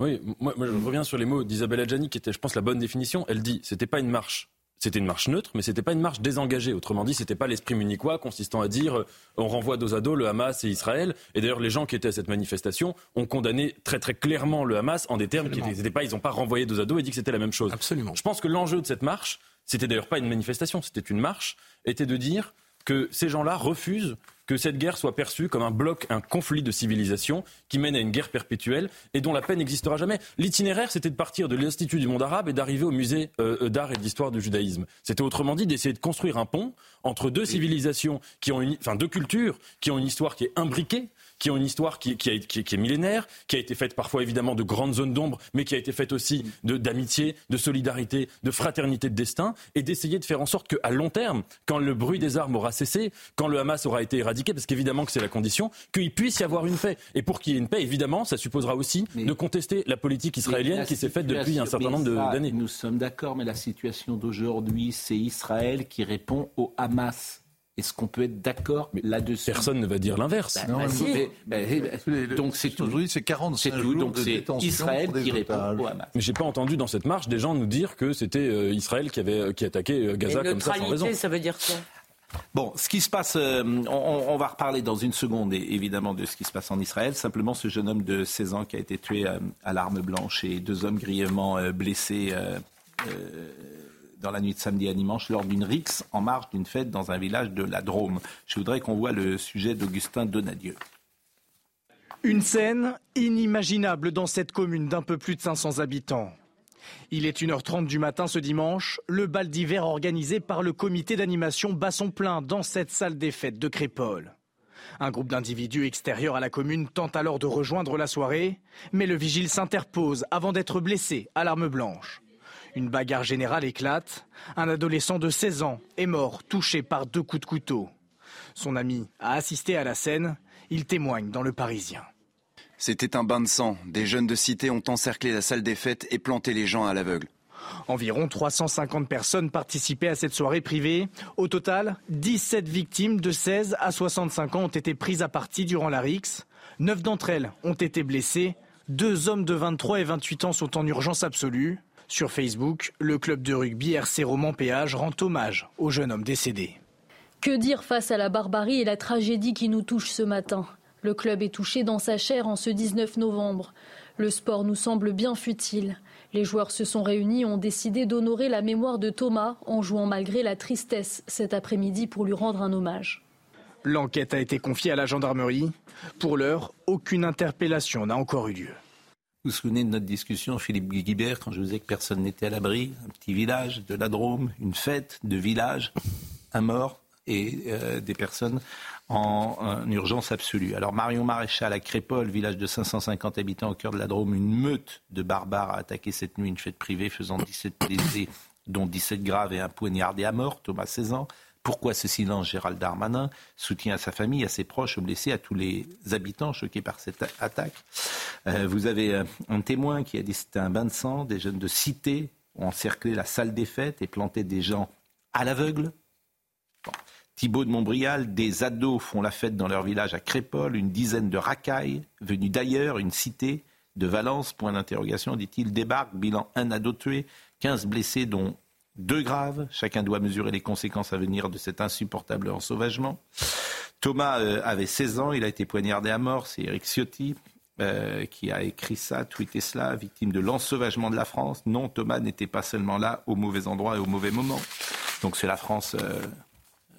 Oui, moi, je reviens sur les mots d'Isabelle Adjani, qui était, je pense, la bonne définition. Elle dit, c'était pas une marche c'était une marche neutre, mais c'était pas une marche désengagée. Autrement dit, c'était pas l'esprit munichois consistant à dire euh, on renvoie dos à dos le Hamas et Israël. Et d'ailleurs, les gens qui étaient à cette manifestation ont condamné très très clairement le Hamas en des termes qui n'étaient pas, ils n'ont pas renvoyé dos à dos et dit que c'était la même chose. Absolument. Je pense que l'enjeu de cette marche, c'était d'ailleurs pas une manifestation, c'était une marche, était de dire que ces gens-là refusent que cette guerre soit perçue comme un bloc, un conflit de civilisation qui mène à une guerre perpétuelle et dont la paix n'existera jamais. L'itinéraire, c'était de partir de l'Institut du monde arabe et d'arriver au musée euh, d'art et d'histoire du judaïsme. C'était autrement dit d'essayer de construire un pont entre deux civilisations qui ont une, enfin deux cultures qui ont une histoire qui est imbriquée qui ont une histoire qui, qui, est millénaire, qui a été faite parfois évidemment de grandes zones d'ombre, mais qui a été faite aussi d'amitié, de, solidarité, de fraternité de destin, et d'essayer de faire en sorte qu'à long terme, quand le bruit des armes aura cessé, quand le Hamas aura été éradiqué, parce qu'évidemment que c'est la condition, qu'il puisse y avoir une paix. Et pour qu'il y ait une paix, évidemment, ça supposera aussi de contester la politique israélienne qui s'est faite depuis un certain nombre d'années. Nous sommes d'accord, mais la situation d'aujourd'hui, c'est Israël qui répond au Hamas. Est-ce qu'on peut être d'accord là-dessus Personne ne va dire l'inverse. Bah, bah, bah, donc c'est aujourd'hui c'est 45 jours donc c'est Israël qui répond au Hamas. Mais j'ai pas entendu dans cette marche des gens nous dire que c'était euh, Israël qui avait qui attaquait euh, Gaza comme ça sans raison. ça veut dire quoi? Bon, ce qui se passe, euh, on, va reparler dans une seconde, évidemment, de ce qui se passe en Israël. Simplement, ce jeune homme de 16 ans qui a été tué à l'arme blanche et deux hommes grièvement blessés dans la nuit de samedi à dimanche lors d'une rixe en marge d'une fête dans un village de la Drôme. Je voudrais qu'on voit le sujet d'Augustin Donadieu. Une scène inimaginable dans cette commune d'un peu plus de 500 habitants. Il est 1h30 du matin ce dimanche, le bal d'hiver organisé par le comité d'animation Basson Plein dans cette salle des fêtes de Crépole. Un groupe d'individus extérieurs à la commune tente alors de rejoindre la soirée, mais le vigile s'interpose avant d'être blessé à l'arme blanche. Une bagarre générale éclate. Un adolescent de 16 ans est mort, touché par deux coups de couteau. Son ami a assisté à la scène. Il témoigne dans Le Parisien. C'était un bain de sang. Des jeunes de cité ont encerclé la salle des fêtes et planté les gens à l'aveugle. Environ 350 personnes participaient à cette soirée privée. Au total, 17 victimes de 16 à 65 ans ont été prises à partie durant la RIX. Neuf d'entre elles ont été blessées. Deux hommes de 23 et 28 ans sont en urgence absolue. Sur Facebook, le club de rugby RC Roman Péage rend hommage au jeune homme décédé. Que dire face à la barbarie et la tragédie qui nous touche ce matin? Le club est touché dans sa chair en ce 19 novembre. Le sport nous semble bien futile. Les joueurs se sont réunis et ont décidé d'honorer la mémoire de Thomas en jouant malgré la tristesse cet après-midi pour lui rendre un hommage. L'enquête a été confiée à la gendarmerie. Pour l'heure, aucune interpellation n'a encore eu lieu. Vous vous souvenez de notre discussion, Philippe Guibert, quand je vous disais que personne n'était à l'abri? Un petit village de la Drôme, une fête de village, un mort et euh, des personnes en, urgence absolue. Alors Marion Maréchal à Crépole, village de 550 habitants au cœur de la Drôme, une meute de barbares a attaqué cette nuit une fête privée faisant 17 blessés, dont 17 graves et un poignardé à mort, Thomas 16 ans. Pourquoi ce silence Gérald Darmanin soutient à sa famille, à ses proches, aux blessés, à tous les habitants choqués par cette attaque? Euh, vous avez euh, un témoin qui a dit c'était un bain de sang. Des jeunes de cité ont encerclé la salle des fêtes et planté des gens à l'aveugle. Thibault de Montbrial, des ados font la fête dans leur village à Crépole, une dizaine de racailles venus d'ailleurs, une cité de Valence, point d'interrogation, dit-il, débarque, bilan un ado tué, 15 blessés dont deux graves. Chacun doit mesurer les conséquences à venir de cet insupportable ensauvagement. Thomas euh, avait 16 ans, il a été poignardé à mort, c'est Eric Ciotti. Euh, qui a écrit ça, tweeté cela, victime de l'ensauvagement de la France. Non, Thomas n'était pas seulement là au mauvais endroit et au mauvais moment. Donc c'est la France euh,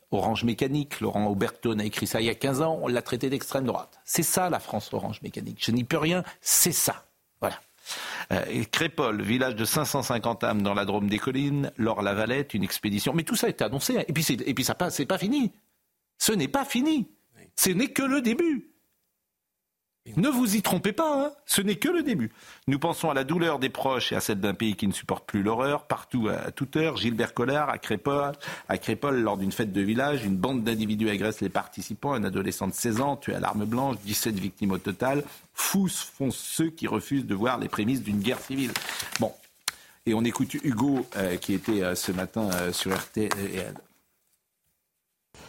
Orange Mécanique. Laurent Auberton a écrit ça il y a 15 ans. On l'a traité d'extrême droite. C'est ça la France Orange Mécanique. Je n'y peux rien. C'est ça. Voilà. Euh, Crépole, village de 550 âmes dans la Drôme des Collines, Laure Lavalette, une expédition. Mais tout ça est annoncé. Et puis, et puis ça c'est pas fini. Ce n'est pas fini. Ce n'est que le début. Ne vous y trompez pas, hein. ce n'est que le début. Nous pensons à la douleur des proches et à celle d'un pays qui ne supporte plus l'horreur. Partout, à toute heure, Gilbert Collard, à Crépole, lors d'une fête de village, une bande d'individus agresse les participants. Un adolescent de 16 ans, tué à l'arme blanche, 17 victimes au total. Fous font ceux qui refusent de voir les prémices d'une guerre civile. Bon, et on écoute Hugo, euh, qui était euh, ce matin euh, sur RTL.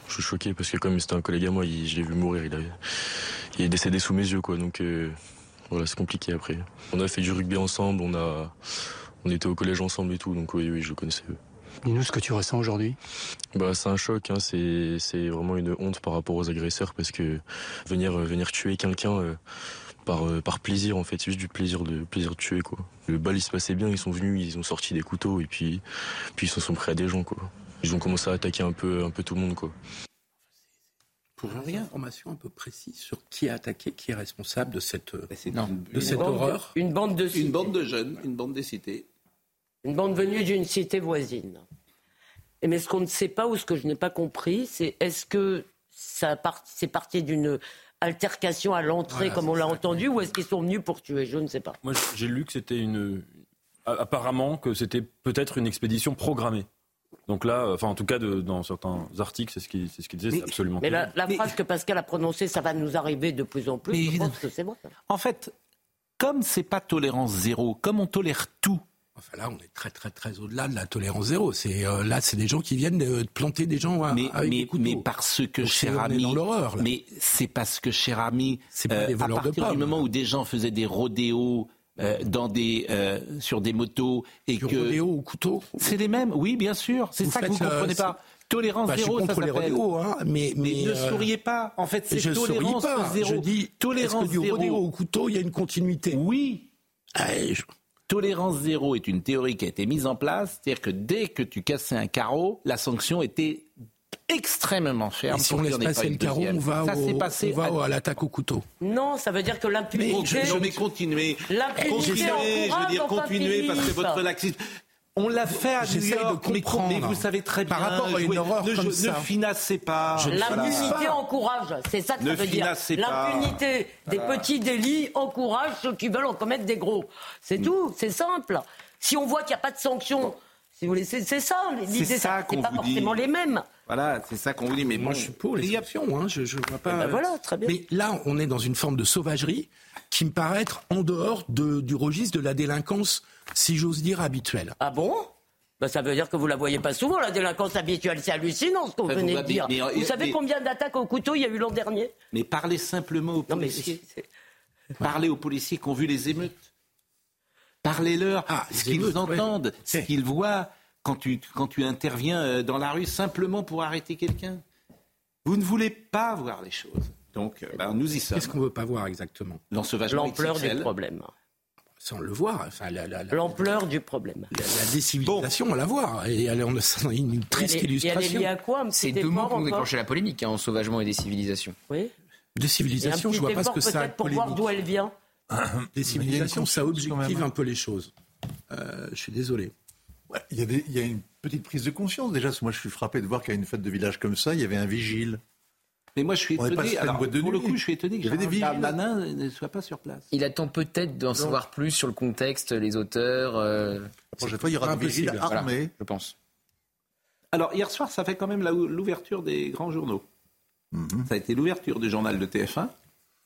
Je suis choqué parce que comme c'était un collègue à moi, je l'ai vu mourir. Il il est décédé sous mes yeux, quoi. Donc euh, voilà, c'est compliqué après. On a fait du rugby ensemble, on a, on était au collège ensemble et tout, donc oui, oui, je connaissais eux. Dis-nous ce que tu ressens aujourd'hui. Bah, c'est un choc, hein. c'est, c'est vraiment une honte par rapport aux agresseurs parce que venir, euh, venir tuer quelqu'un euh, par, par plaisir, en fait, c'est juste du plaisir de, plaisir de tuer, quoi. Le bal, il se passait bien, ils sont venus, ils ont sorti des couteaux et puis, puis ils se sont pris à des gens, quoi. Ils ont commencé à attaquer un peu, un peu tout le monde, quoi pour rien. information un peu précise sur qui a attaqué, qui est responsable de cette, bah, de cette horreur. Une bande de Une bande de jeunes, une bande des cités. Une bande venue d'une cité voisine. Mais ce qu'on ne sait pas ou ce que je n'ai pas compris, c'est est-ce que ça c'est parti d'une altercation à l'entrée comme on l'a entendu ou est-ce qu'ils sont venus pour tuer? Je ne sais pas. Moi j'ai lu que c'était une apparemment que c'était peut-être une expédition programmée. Donc là, enfin en tout cas dans certains articles, c'est ce qu'il ce disait, c'est absolument. Mais la, phrase que Pascal a prononcée, ça va nous arriver de plus en plus. je pense que c'est vrai. En fait, comme c'est pas tolérance zéro, comme on tolère tout. Enfin là, on est très très très au-delà de la tolérance zéro. C'est euh, là, c'est des gens qui viennent de planter des gens mais, avec mais, des couteaux. mais parce que cher ami, mais c'est parce que cher ami, c'est pas des voleurs à partir du moment où des gens faisaient des rodéos euh, dans des, euh, sur des motos et du que rodéo au couteau. C'est les mêmes, oui, bien sûr. C'est ça que vous comprenez pas. Tolérance bah, zéro, je ça s'appelle. Hein, mais, mais, ne euh, souriez pas. En fait, c'est tolérance pas. zéro. Je dis, tolérance que du rodéo au couteau, il y a une continuité? Oui. Allez, tolérance zéro est une théorie qui a été mise en place, c'est-à-dire que dès que tu cassais un carreau, la sanction était extrêmement ferme. Et si on laisse passer le carreau, on va, ça au, passé on va à l'attaque au couteau. Non, ça veut dire que l'impunité... Je, je vais continuer. Continuez, je veux dire continuer parce que votre laxisme... On l'a fait à New York, mais, mais, vous savez très bien. Par rapport à une horreur ne, comme ne ça. financez pas. L'impunité encourage, c'est ça que Ne ça veut dire. L'impunité des Voilà. petits délits encourage ceux qui veulent en commettre des gros. C'est Mm. tout, c'est simple. Si on voit qu'il n'y a pas de sanction, si vous voulez, c'est ça. L'idée, C'est ça qu'on pas vous forcément dit. les mêmes. Voilà, c'est ça qu'on vous dit. Mais Moi, bon, je suis pour les sanctions. Hein, je, je vois pas. Ben voilà, très bien. Mais là, on est dans une forme de sauvagerie qui me paraît être en dehors de- du registre de la délinquance, si j'ose dire, habituelle. Ah bon? Ben, ça veut dire que vous la voyez pas souvent, la délinquance habituelle. C'est hallucinant ce vous Enfin, venez de dire. mais- vous mais- savez mais- combien d'attaques au couteau il y a eu l'an dernier? Mais parlez simplement aux Non, mais policiers. c'est- Parlez aux policiers qui ont vu les émeutes. Parlez-leur Ah, ce qu'ils ouais. entendent, ce qu'ils voient quand tu, quand tu interviens euh, dans la rue simplement pour arrêter quelqu'un. Vous ne voulez pas voir les choses. Donc, euh, ben, nous y sommes. Qu'est-ce qu'on veut pas voir exactement? L'ensauvagement L'ampleur du problème. Sans le voir. Enfin, la, la, la, L'ampleur du problème. la- la décivilisation, on la voit. Et elle, on a une triste Et elle est- elle illustration. à quoi C'est deux mots qui ont déclenché la polémique, hein, ensauvagement et décivilisation. Oui. Décivilisation, je vois petit pas ce que ça a de peut-être pour voir polémique. d'où elle vient. Décivilisation, ça conscience quand objective hein. un peu les choses. Euh, je suis désolé. Ouais, il, y a des- il y a une petite prise de conscience déjà, parce que moi je suis frappé de voir qu'à une fête de village comme ça, il y avait un vigile. Mais moi, je suis On étonné. Alors, pour le nuit. coup, je suis étonné que Il y avait des Gérald vigiles. Darmanin ne soit pas sur place. Il attend peut-être d'en savoir plus sur le contexte, les auteurs. euh, La prochaine fois, il y aura des vigiles Voilà, armés. je pense. Alors, hier soir, ça fait quand même l'ouverture des grands journaux. Ça a été l'ouverture du journal de TF1.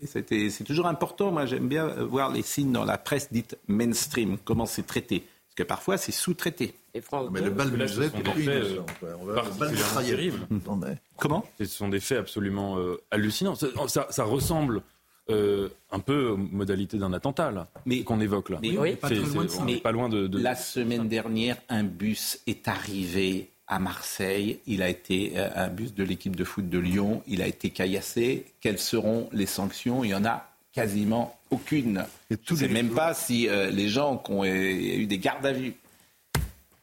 Et c'est toujours important. Moi, j'aime bien euh, voir les signes dans la presse dite mainstream, comment c'est traité. Parce que parfois, c'est sous-traité. Mais le bal musette, euh, on va- le bal particulièrement mitraillette. terribles. Attendez. Comment Ce sont des faits absolument euh, hallucinants. Ça, ça- ça ressemble euh, un peu aux modalités d'un attentat là, Mais- qu'on évoque là. mais- Oui, pas loin de ça. on n'est Mais pas loin de. de- La semaine dernière, un bus est arrivé à Marseille. Il a été euh, un bus de l'équipe de foot de Lyon. Il a été caillassé. Quelles seront les sanctions? Il y en a quasiment aucune. Et tous Je ne sais même jours- pas si euh, les gens qui ont euh, eu des gardes à vue.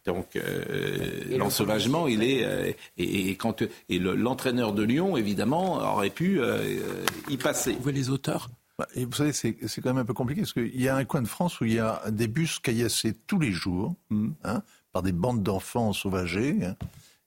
Donc euh, l'ensauvagement, il est euh, et, et quand et le- l'entraîneur de Lyon évidemment aurait pu y passer. Vous voyez les auteurs? Bah, Et vous savez, c'est c'est quand même un peu compliqué parce qu'il y a un coin de France où il y a des bus caillassés tous les jours hein, par des bandes d'enfants sauvagés. hein,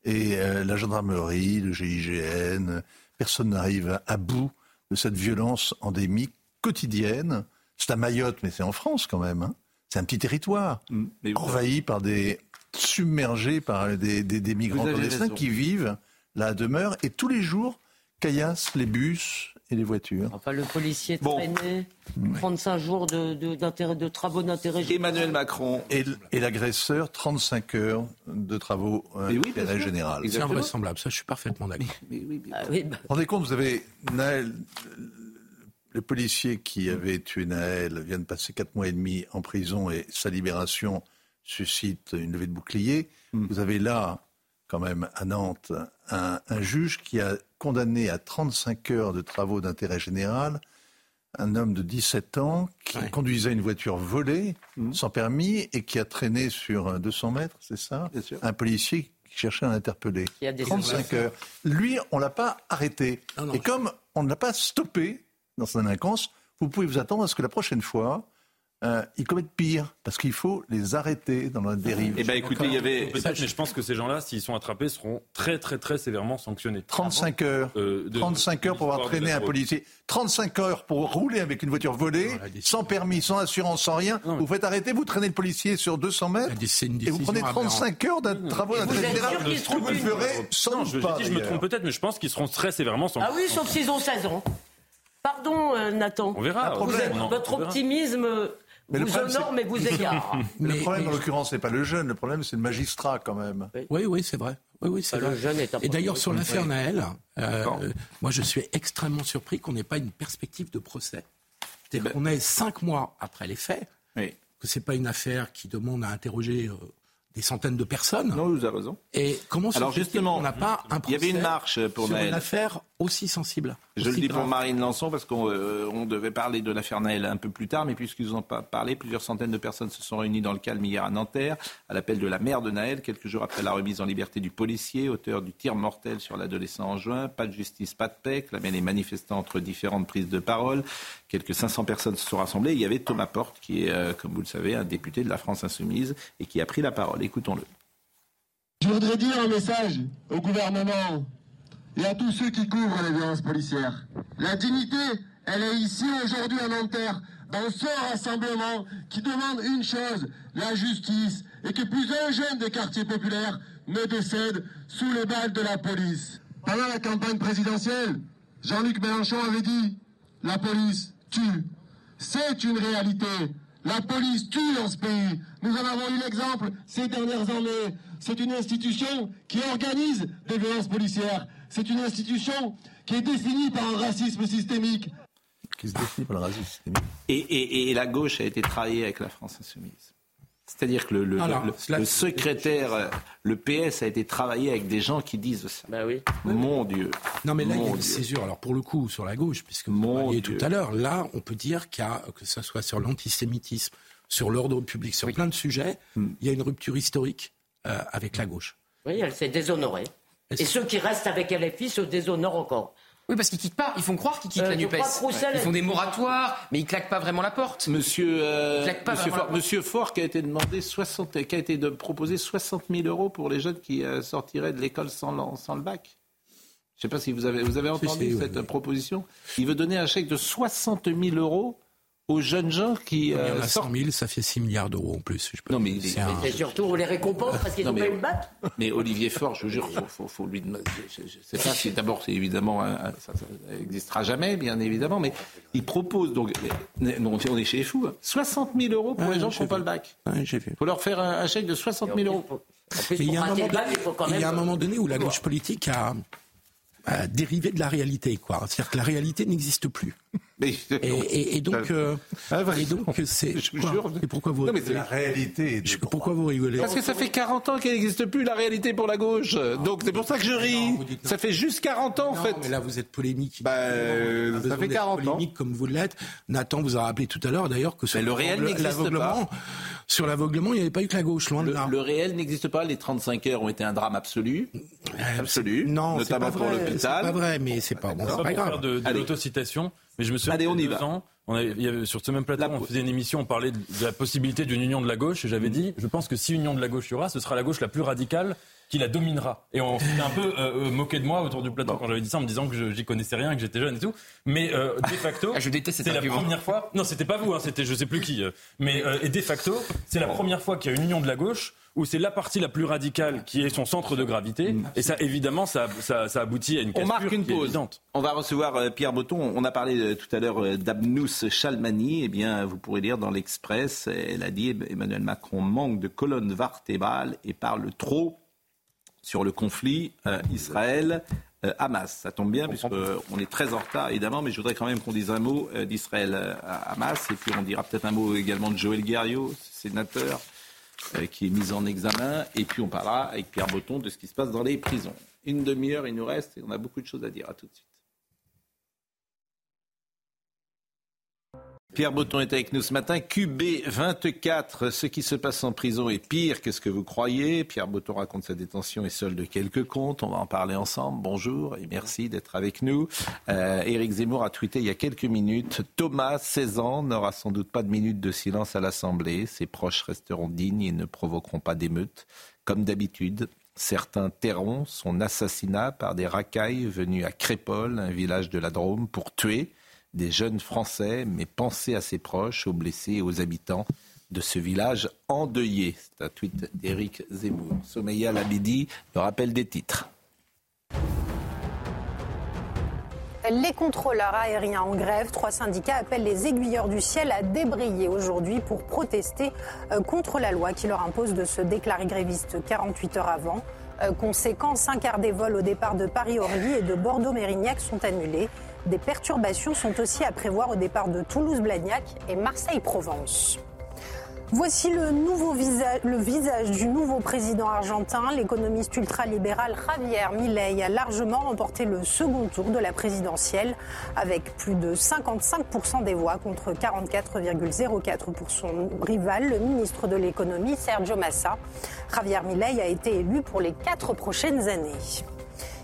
et euh, la gendarmerie, le GIGN, personne n'arrive à bout de cette violence endémique quotidienne. C'est à Mayotte, mais c'est en France quand même. hein. C'est un petit territoire Mais vous- envahi par des submergés par des, des, des migrants clandestins qui vivent là à demeure et tous les jours caillassent les bus et les voitures. Enfin, le policier Bon. traîné, 35 jours de, de, d'intérêt- de travaux d'intérêt général. Emmanuel Macron Et, et l'agresseur, 35 heures de travaux euh, oui, d'intérêt sûr. général. C'est invraisemblable, ça je suis parfaitement d'accord. Mais oui, mais- Ah oui, bah, Vous vous rendez compte, vous avez Naël, le policier qui avait tué Naël vient de passer 4 mois et demi en prison et sa libération suscite une levée de bouclier. Vous avez là, quand même, à Nantes, un, un juge qui a condamné à 35 heures de travaux d'intérêt général un homme de 17 ans qui Ouais. conduisait une voiture volée sans permis et qui a traîné sur euh, 200 mètres, c'est ça? Bien sûr. Un policier qui cherchait à l'interpeller. Il y a des 35 heures. Lui, on l'a pas arrêté. Non, non. Et comme on ne l'a pas stoppé dans sa délinquance, vous pouvez vous attendre à ce que la prochaine fois, euh, ils commettent pire, parce qu'il faut les arrêter dans la dérive. Eh ben écoutez, il y avait Peut-être, mais je pense que ces gens-là, s'ils sont attrapés, seront très très très sévèrement sanctionnés. 35 heures. Euh, de- 35 heures pour avoir traîné un policier. 35 heures pour rouler avec une voiture volée, sans permis, sans assurance, sans rien. Non, mais- Vous faites arrêter, vous traînez le policier sur 200 mètres, et vous prenez aberrante. 35 heures de travaux vous d'intérêt êtes général. sûr qu'ils seront Vous le ferez sans Non, je, pas, me trompe peut-être, mais je pense qu'ils seront très sévèrement Ah sanctionnés. oui, sauf s'ils ont 16 ans. Pardon, euh, Nathan. On verra. Vous êtes- votre optimisme Mais le vous problème, honore, c'est- mais vous égare. Mais le Mais- problème, en l'occurrence, c'est pas le jeune, le problème, c'est le magistrat, quand même. Oui, oui, c'est vrai. Oui, oui, c'est le jeune est un Et d'ailleurs, sur l'affaire Oui. Naël, euh, euh, moi, je suis extrêmement surpris qu'on n'ait pas une perspective de procès. C'est-à-dire Ben- qu'on est cinq mois après les faits, Oui. que c'est pas une affaire qui demande à interroger euh, des centaines de personnes. Non, vous avez raison. Et comment se Alors fait-il justement, qu'on n'a pas un il y avait une procès marche pour sur Naël. une affaire aussi sensible. Je le dis pour Marine Lançon parce qu'on euh, devait parler de l'affaire Naël un peu plus tard, mais puisqu'ils ont pas parlé, plusieurs centaines de personnes se sont réunies dans le calme hier à Nanterre, à l'appel de la mère de Naël, quelques jours après la remise en liberté du policier, auteur du tir mortel sur l'adolescent en juin. Pas de justice, pas de paix, clamait les manifestants entre différentes prises de parole. Quelques 500 personnes se sont rassemblées. Il y avait Thomas Porte, qui est, euh, comme vous le savez, un député de la France Insoumise et qui a pris la parole. Écoutons-le. Je voudrais dire un message au gouvernement et à tous ceux qui couvrent les violences policières. La dignité, elle est ici aujourd'hui à Nanterre, dans ce rassemblement qui demande une chose, la justice, et que plus un jeune des quartiers populaires ne décède sous les balles de la police. Pendant la campagne présidentielle, Jean-Luc Mélenchon avait dit La police tue. C'est une réalité. La police tue dans ce pays. Nous en avons eu l'exemple ces dernières années. C'est une institution qui organise des violences policières. C'est une institution qui est définie par un racisme systémique. Qui se définit par le racisme systémique. Et, la gauche a été travaillée avec la France insoumise. C'est-à-dire que le, secrétaire, euh, le PS a été travaillé avec des gens qui disent ça. Bah oui. Mon Dieu. Non, mais là, il y a une césure. Alors, pour le coup, sur la gauche, puisque vous parliez tout à l'heure, là, on peut dire qu'il y a, que ce soit sur l'antisémitisme, sur l'ordre public, sur plein de sujets, hmm. il y a une rupture historique euh, avec la gauche. Oui, elle s'est déshonorée. Et ceux qui restent avec LFI se déshonorent encore. Oui, parce qu'ils quittent pas. Ils font croire qu'ils quittent euh, la NUPES. Ils font des moratoires, mais ils claquent pas vraiment la porte. Monsieur, euh, monsieur, Fort, qui a été demandé 60, qui a été de, proposé 60 000 euros pour les jeunes qui sortiraient de l'école sans, sans, le bac. Je ne sais pas si vous avez, vous avez entendu cette proposition. Il veut donner un chèque de 60 000 euros aux jeunes gens qui. Il y en a 100 000, ça fait 6 milliards d'euros en plus. Je peux non, mais c'est surtout on les récompense parce qu'ils n'ont pas eu le bac. Mais Olivier Faure, je vous jure, faut, faut, faut lui demander. Je ne sais pas si d'abord, c'est évidemment, ça n'existera jamais, bien évidemment, mais il propose donc, non, on est chez les fous, 60 000 euros pour les gens qui n'ont pas le bac. Il faut leur faire un, chèque de 60 000 euros. Mais il y a un moment donné où la gauche politique a dériver de la réalité, quoi. C'est-à-dire que la réalité n'existe plus. et, donc, euh, ah, et donc c'est. Et pourquoi vous rigolez la réalité. pourquoi vous rigolez Parce que ça fait 40 ans qu'elle n'existe plus la réalité pour la gauche. Donc c'est pour ça que je ris. ça fait juste 40 ans en fait. Mais là vous êtes polémique. Bah, ça fait 40 polémique comme vous l'êtes. Nathan vous a rappelé tout à l'heure d'ailleurs que sur le réel n'existe pas. Sur l'aveuglement, il n'y avait pas eu que la gauche, loin le, de là. Le réel n'existe pas. Les 35 heures ont été un drame absolu. Euh, absolu. Non, notamment pour l'hôpital. C'est pas vrai, mais c'est pas, bon, pas, grave. de, de l'autocitation. Mais je me souviens, Allez, on y va. Ans, on avait, sur ce même plateau, on faisait une émission, on parlait de, la possibilité d'une union de la gauche, et j'avais dit, je pense que si union de la gauche y aura, ce sera la gauche la plus radicale qui la dominera. Et on s'est un peu euh, euh, moqué de moi autour du plateau quand j'avais dit ça en me disant que j'y connaissais rien, que j'étais jeune et tout. Mais euh, de facto, ah, je déteste c'est la première fois. Non, c'était pas vous, hein, c'était je sais plus qui. mais et de facto, c'est la première fois qu'il y a une union de la gauche où c'est la partie la plus radicale qui est son centre de gravité. Et ça, évidemment, ça, ça, ça aboutit à une On marque une pause. On va recevoir Pierre Botton. On a parlé tout à l'heure d'Abnous Chalmani. Eh bien, vous pourrez lire dans l'Express. Elle a dit Emmanuel Macron manque de colonne vertébrale et parle trop sur le conflit euh, Israël-Hamas. Ça tombe bien puisqu'on est très en retard évidemment, mais je voudrais quand même qu'on dise un mot euh, d'Israël-Hamas et puis on dira peut-être un mot également de Joël Guerriot, sénateur, euh, qui est mis en examen et puis on parlera avec Pierre Botton de ce qui se passe dans les prisons. Une demi-heure il nous reste et on a beaucoup de choses à dire. À tout de suite. Pierre Botton est avec nous ce matin. QB24, ce qui se passe en prison est pire que ce que vous croyez. Pierre Botton raconte sa détention et seul de quelques comptes. On va en parler ensemble. Bonjour et merci d'être avec nous. Euh, Éric Zemmour a tweeté il y a quelques minutes. Thomas, 16 ans, n'aura sans doute pas de minute de silence à l'Assemblée. Ses proches resteront dignes et ne provoqueront pas d'émeute. Comme d'habitude, Certains tairont son assassinat par des racailles venus à Crépole, un village de la Drôme, pour tuer des jeunes Français, mais pensez à ses proches, aux blessés et aux habitants de ce village endeuillé. C'est un tweet d'Éric Zemmour. Sommeya Labidi, le rappel des titres. Les contrôleurs aériens en grève, trois syndicats appellent les aiguilleurs du ciel à débrayer aujourd'hui pour protester euh, contre la loi qui leur impose de se déclarer gréviste 48 heures avant. Euh, conséquence, un quart des vols au départ de Paris-Orly et de Bordeaux-Mérignac sont annulés. Des perturbations sont aussi à prévoir au départ de Toulouse-Blagnac et Marseille-Provence. Voici le, visage du nouveau président argentin. L'économiste ultralibéral Javier Milei a largement remporté le second tour de la présidentielle avec plus de 55% des voix contre 44,04% pour son rival, le ministre de l'économie Sergio Massa. Javier Milei a été élu pour les quatre prochaines années.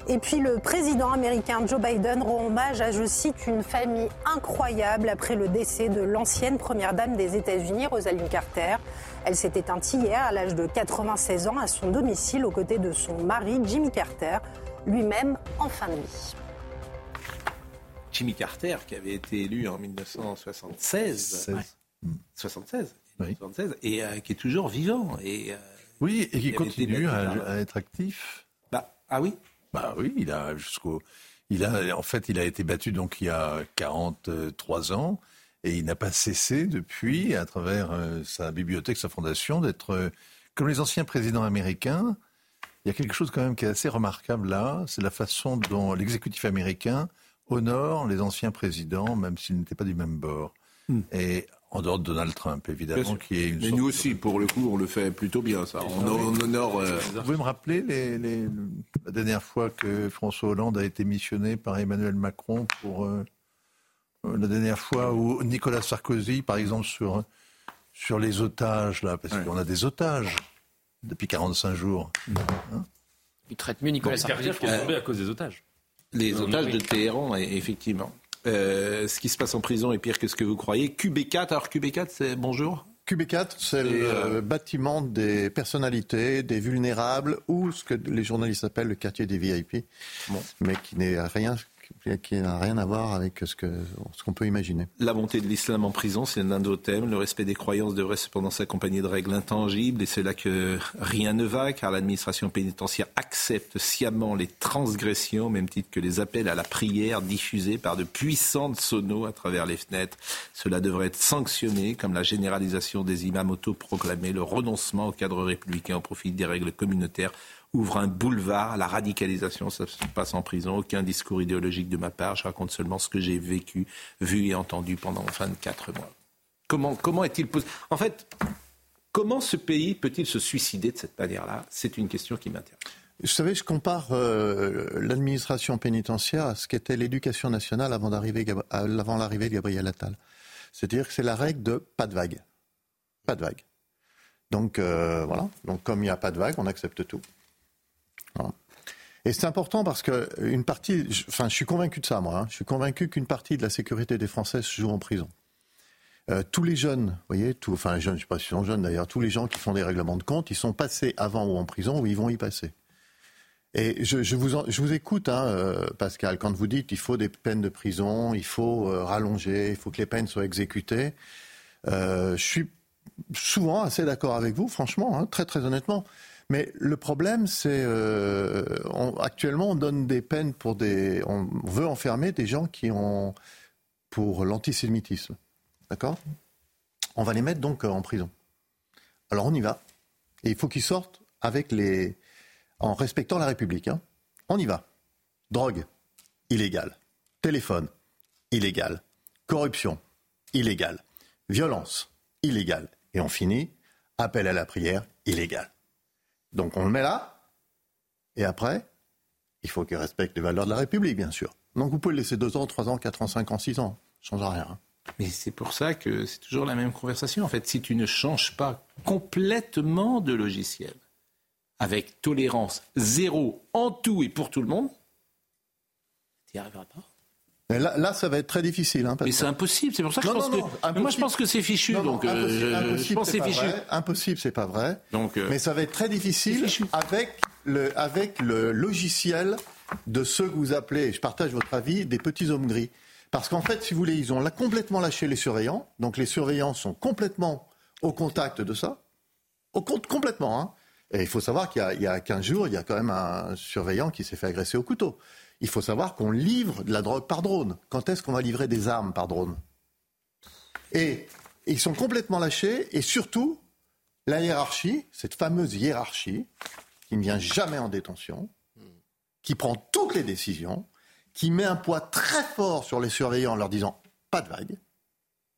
Et puis le président américain Joe Biden rend hommage à, je cite, une famille incroyable après le décès de l'ancienne première dame des États-Unis, Rosalind Carter. Elle s'est éteinte hier à l'âge de 96 ans à son domicile aux côtés de son mari Jimmy Carter, lui-même en fin de vie. Jimmy Carter, qui avait été élu en 1976, 76, et euh, qui est toujours vivant. Et, euh, oui, et qui continue à, être actif. Bah, ah oui bah oui, il a jusqu'au. Il a, en fait, il a été battu donc il y a 43 ans et il n'a pas cessé depuis, à travers euh, sa bibliothèque, sa fondation, d'être euh, comme les anciens présidents américains. Il y a quelque chose quand même qui est assez remarquable là, c'est la façon dont l'exécutif américain honore les anciens présidents, même s'ils n'étaient pas du même bord. Hmm. Et en dehors de Donald Trump, évidemment, qui est une. Mais nous aussi, pour le coup, on le fait plutôt bien, ça. On, honore. Euh, Vous pouvez me rappeler les, les, la dernière fois que François Hollande a été missionné par Emmanuel Macron pour euh, euh, la dernière fois où Nicolas Sarkozy, par exemple, sur sur les otages là, parce qu'on a des otages depuis 45 jours. Hein Il traite mieux Nicolas Sarkozy. qui est tombé à cause des otages. Les otages de Téhéran, effectivement. Euh, ce qui se passe en prison est pire que ce que vous croyez. QB4, alors QB4, c'est bonjour QB4, c'est le euh, bâtiment des personnalités, des vulnérables, ou ce que les journalistes appellent le quartier des VIP, mais qui n'est rien qui n'a rien à voir avec ce qu'on peut imaginer. La montée de l'islam en prison, c'est un autre thème. Le respect des croyances devrait cependant s'accompagner de règles intangibles, et c'est là que rien ne va, car l'administration pénitentiaire accepte sciemment les transgressions, au même titre que les appels à la prière diffusés par de puissantes sonos à travers les fenêtres. Cela devrait être sanctionné, comme la généralisation des imams autoproclamés, le renoncement au cadre républicain au profit des règles communautaires ouvre un boulevard à la radicalisation. Ça se passe en prison. Aucun discours idéologique de ma part. Je raconte seulement ce que j'ai vécu, vu et entendu pendant 24 mois. Comment, comment est-il possible En fait, comment ce pays peut-il se suicider de cette manière-là? C'est une question qui m'intéresse. Vous savez, je compare euh, l'administration pénitentiaire à ce qu'était l'éducation nationale avant, l'arrivée de Gabriel Attal. C'est-à-dire que c'est la règle de pas de vague. Pas de vague. Donc euh, voilà. Donc comme il n'y a pas de vague, on accepte tout. Et c'est important parce que une partie, enfin, je suis convaincu de ça, moi. Hein. je suis convaincu qu'une partie de la sécurité des Français se joue en prison. Euh, tous les jeunes, vous voyez, tout, enfin, jeunes, je ne sais pas si sont jeunes d'ailleurs, tous les gens qui font des règlements de compte, ils sont passés avant ou en prison ou ils vont y passer. Et je, vous, je vous écoute, hein, euh, Pascal, quand vous dites qu'il faut des peines de prison, il faut euh, rallonger, il faut que les peines soient exécutées. je suis souvent assez d'accord avec vous, franchement, hein, très très honnêtement. Mais le problème, c'est euh, actuellement, on donne des peines pour des. On veut enfermer des gens qui ont pour l'antisémitisme. D'accord? On va les mettre donc en prison. Alors on y va. Et il faut qu'ils sortent avec les. en respectant la République. Hein. On y va. Drogue, illégale. Téléphone, illégal. Corruption, illégale. Violence, illégale. Et on finit, appel à la prière, illégal. Donc on le met là, et après, il faut qu'il respecte les valeurs de la République, bien sûr. Donc vous pouvez le laisser deux ans, trois ans, quatre ans, cinq ans, six ans. Ça ne change rien. Hein. Mais c'est pour ça que c'est toujours la même conversation. En fait, si tu ne changes pas complètement de logiciel, avec tolérance zéro en tout et pour tout le monde, tu n'y arriveras pas. Là, ça va être très difficile. Hein, mais c'est impossible. C'est pour ça que je pense que. moi, je pense que c'est fichu. donc, euh, je pense c'est fichu. Impossible, c'est pas vrai. Donc, euh, mais ça va être très difficile avec le, avec le logiciel de ceux que vous appelez, je partage votre avis, des petits hommes gris. Parce qu'en fait, si vous voulez, ils ont complètement lâché les surveillants. Donc, les surveillants sont complètement au contact de ça. Au compte complètement. Hein. Et il faut savoir qu'il y, y, a 15 jours, il y a quand même un surveillant qui s'est fait agresser au couteau il faut savoir qu'on livre de la drogue par drone. Quand est-ce qu'on va livrer des armes par drone? Et ils sont complètement lâchés. Et surtout, la hiérarchie, cette fameuse hiérarchie, qui ne vient jamais en détention, qui prend toutes les décisions, qui met un poids très fort sur les surveillants en leur disant pas de vague,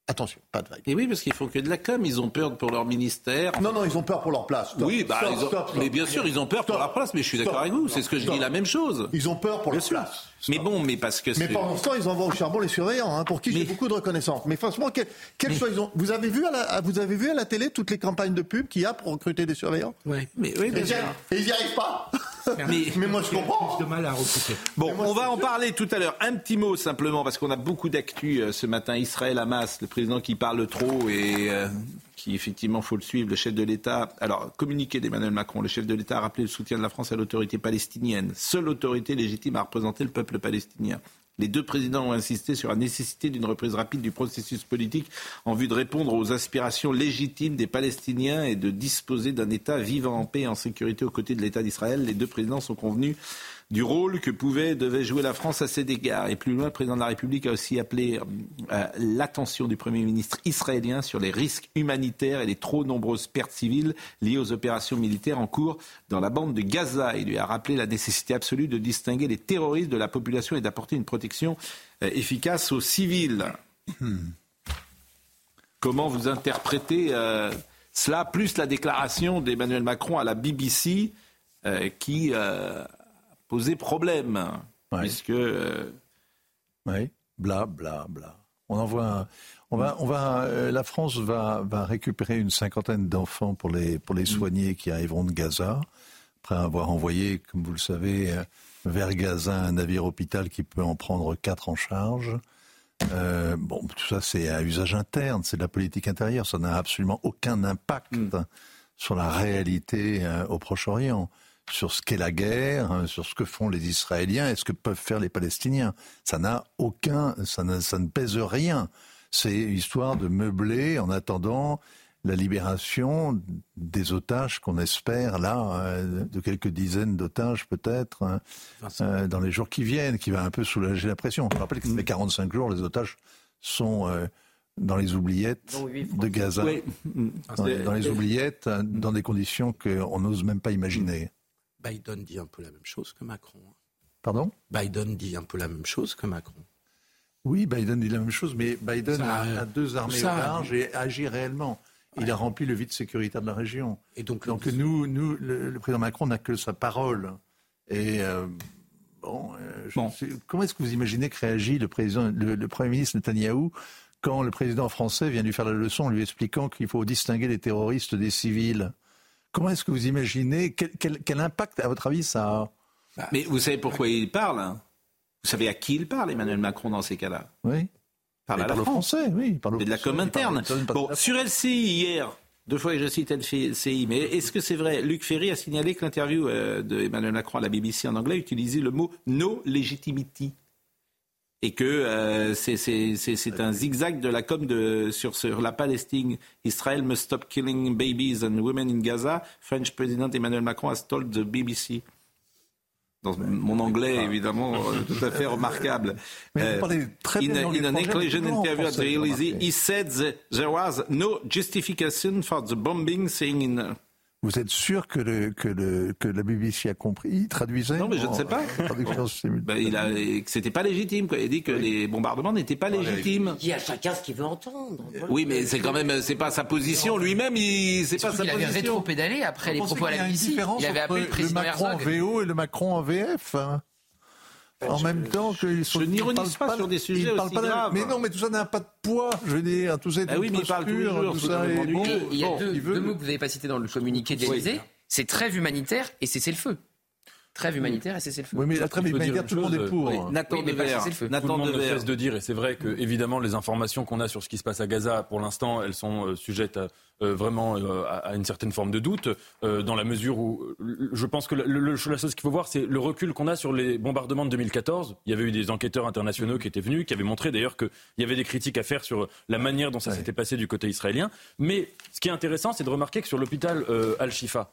Attention, pas de vague. Et oui, parce qu'ils font que de la com. Ils ont peur pour leur ministère. Non, non, ils ont peur pour leur place. Stop. Oui, bah, Stop, ils ont- stop, mais bien sûr, ils ont peur pour leur place. Mais je suis d'accord avec vous. C'est ce que je dis, la même chose. Ils ont peur pour Bien leur sûr. place. Mais bon, mais parce que Mais pendant ce temps, ils envoient au charbon les surveillants, hein, pour qui j'ai beaucoup de reconnaissance. Mais franchement, quel, quel choix ils ont Vous avez vu à la, vous avez vu à la télé toutes les campagnes de pub qu'il y a pour recruter des surveillants? Oui. Mais oui, bien sûr. et ils n'y arrivent pas. Mais- mais moi, je comprends. de mal à recruter. Bon, on va en parler tout à l'heure. Un petit mot simplement, parce qu'on a beaucoup d'actu euh, ce matin. Israël Hamas, le président qui parle trop et euh, qui effectivement faut le suivre, le chef de l'État. Alors, communiqué d'Emmanuel Macron, le chef de l'État a rappelé le soutien de la France à l'autorité palestinienne, seule autorité légitime à représenter le peuple palestinien. Les deux présidents ont insisté sur la nécessité d'une reprise rapide du processus politique en vue de répondre aux aspirations légitimes des Palestiniens et de disposer d'un État vivant en paix et en sécurité aux côtés de l'État d'Israël. Les deux présidents sont convenus du rôle que pouvait devait jouer la France à cet égard. Et plus loin, le président de la République a aussi appelé euh, l'attention du Premier ministre israélien sur les risques humanitaires et les trop nombreuses pertes civiles liées aux opérations militaires en cours dans la bande de Gaza. Il lui a rappelé la nécessité absolue de distinguer les terroristes de la population et d'apporter une protection euh, efficace aux civils. Comment vous interprétez euh, cela, plus la déclaration d'Emmanuel Macron à la BBC qui posé problème, puisque... euh, Oui, bla, bla, bla. On envoie un- on va, on va, euh, la France va, va récupérer une cinquantaine d'enfants pour les, pour les soigner qui arriveront de Gaza, après avoir envoyé, comme vous le savez, euh, vers Gaza un navire hôpital qui peut en prendre quatre en charge. Euh, bon, tout ça, c'est à usage interne, c'est de la politique intérieure. Ça n'a absolument aucun impact sur la réalité au Proche-Orient, sur ce qu'est la guerre, hein, sur ce que font les Israéliens et ce que peuvent faire les Palestiniens. Ça n'a aucun, ça, n'a- ça ne pèse rien. C'est histoire de meubler en attendant la libération des otages qu'on espère là, euh, de quelques dizaines d'otages peut-être, hein, euh, dans les jours qui viennent, qui va un peu soulager la pression. Je rappelle que ça fait 45 jours, les otages sont euh, dans les oubliettes de Gaza. Oui. Dans, dans les oubliettes, dans des conditions qu'on n'ose même pas imaginer. Biden dit un peu la même chose que Macron. hein. Pardon? Biden dit un peu la même chose que Macron. Oui, Biden dit la même chose, mais Biden Ça, a, euh, a deux armées ça, au large et agit réellement. Il a rempli le vide sécuritaire de la région. Et donc, nous, nous le, le président Macron n'a que sa parole. Et euh, bon, euh, sais- comment est-ce que vous imaginez que réagit le président, le, le premier ministre Netanyahou quand le président français vient lui faire la leçon en lui expliquant qu'il faut distinguer les terroristes des civils? Comment est-ce que vous imaginez quel, quel- quel impact, à votre avis, ça a Mais vous savez pourquoi il parle hein Vous savez à qui il parle, Emmanuel Macron, dans ces cas-là? Oui. Il parle à la France. français, oui. il parle au C'est de la com interne. de Bon, sur LCI hier, deux fois que je cite LCI, mais est-ce que c'est vrai? Luc Ferry a signalé que l'interview euh, de Emmanuel Macron à la BBC en anglais utilisait le mot no legitimity. Et que euh, c'est- c'est c'est- c'est un zigzag de la com de, sur, sur la Palestine. Israel must stop killing babies and women in Gaza. French President Emmanuel Macron has told the BBC. Dans mon anglais, évidemment, euh, tout à fait remarquable. Mais vous parlez très bien in, in an en interview at the Elysee, he said that there was no justification for the bombing, saying in... Vous êtes sûr que, le, que, le, que la BBC a compris Il traduisait Non, mais je ne sais pas. Ben, il a, que c'était pas légitime. Quoi. Il dit que les bombardements n'étaient pas légitimes. Il dit à chacun ce qu'il veut entendre. Oui, mais c'est quand même, c'est pas sa position. Lui-même, il, c'est pas sa qu'il avait position. rétro-pédalé après les Vous propos à y la a BBC. Il avait appelé le président le Macron en. VO et le Macron en VF hein en même temps qu'ils sont. je n'ironise pas sur des sujets ils parlent aussi pas graves. Mais non, mais tout ça n'a pas de poids. Je veux dire, tout ça est Ah oui, mais il parle tous les posture, jours, tout ça est bon. Il y a deux mots que vous n'avez pas cités dans le communiqué de l'Élysée. C'est trêve humanitaire et cessez le feu. Trêve humanitaire et cessez le feu. Oui, mais la trêve humanitaire, une tout le monde est pour. oui. Nathan Oui, Devers. cesser le feu. Tout le Nathan monde ne cesse de dire, et c'est vrai que évidemment les informations qu'on a sur ce qui se passe à Gaza, pour l'instant, elles sont euh, sujettes à, euh, vraiment euh, à, une certaine forme de doute, euh, dans la mesure où euh, je pense que le- le- la chose qu'il faut voir, c'est le recul qu'on a sur les bombardements de 2014. Il y avait eu des enquêteurs internationaux qui étaient venus, qui avaient montré d'ailleurs qu'il y avait des critiques à faire sur la manière dont ça s'était passé du côté israélien. Mais ce qui est intéressant, c'est de remarquer que sur l'hôpital euh, Al-Shifa,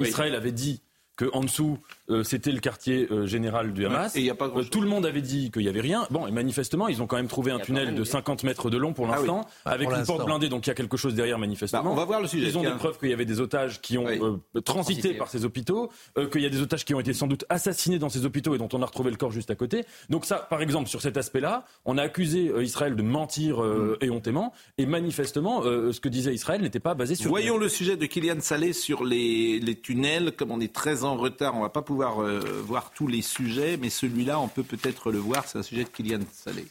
Oui. Israël avait dit qu'en dessous, euh, c'était le quartier euh, général du Hamas. et y a pas Euh, tout le monde avait dit qu'il n'y avait rien. Bon, et manifestement, ils ont quand même trouvé un tunnel de 50 mètres de long pour Ah oui. l'instant, Ah, avec pour une porte blindée, donc il y a quelque chose derrière manifestement. Bah, on va voir le sujet. Ils ont des preuves qu'il y avait des otages qui ont euh, transité Transité. par ces hôpitaux, euh, qu'il y a des otages qui ont été sans doute assassinés dans ces hôpitaux et dont on a retrouvé le corps juste à côté. Donc ça, par exemple, sur cet aspect-là, on a accusé euh, Israël de mentir euh, Mm. éhontément, et manifestement, euh, ce que disait Israël n'était pas basé sur... Voyons le sujet de Kylian Salé sur les, les tunnels. Comme on est très en retard, on va pas pouvoir euh, voir tous les sujets, mais celui-là, on peut peut-être le voir. C'est un sujet de Kylian Salé.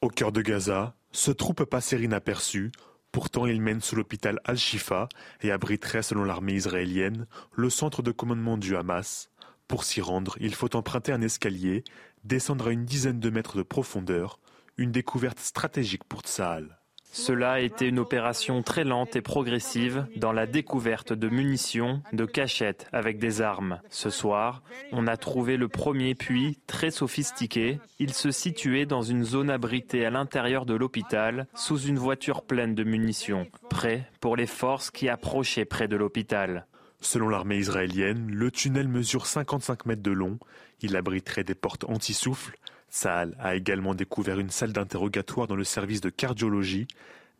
Au cœur de Gaza, ce trou peut passer inaperçu. Pourtant, il mène sous l'hôpital Al-Shifa et abriterait, selon l'armée israélienne, le centre de commandement du Hamas. Pour s'y rendre, il faut emprunter un escalier, descendre à une dizaine de mètres de profondeur, une découverte stratégique pour Tsahal. Cela a été une opération très lente et progressive dans la découverte de munitions, de cachettes avec des armes. Ce soir, on a trouvé le premier puits très sophistiqué. Il se situait dans une zone abritée à l'intérieur de l'hôpital, sous une voiture pleine de munitions, prêt pour les forces qui approchaient près de l'hôpital. Selon l'armée israélienne, le tunnel mesure 55 mètres de long. Il abriterait des portes anti-souffle. Saal a également découvert une salle d'interrogatoire dans le service de cardiologie,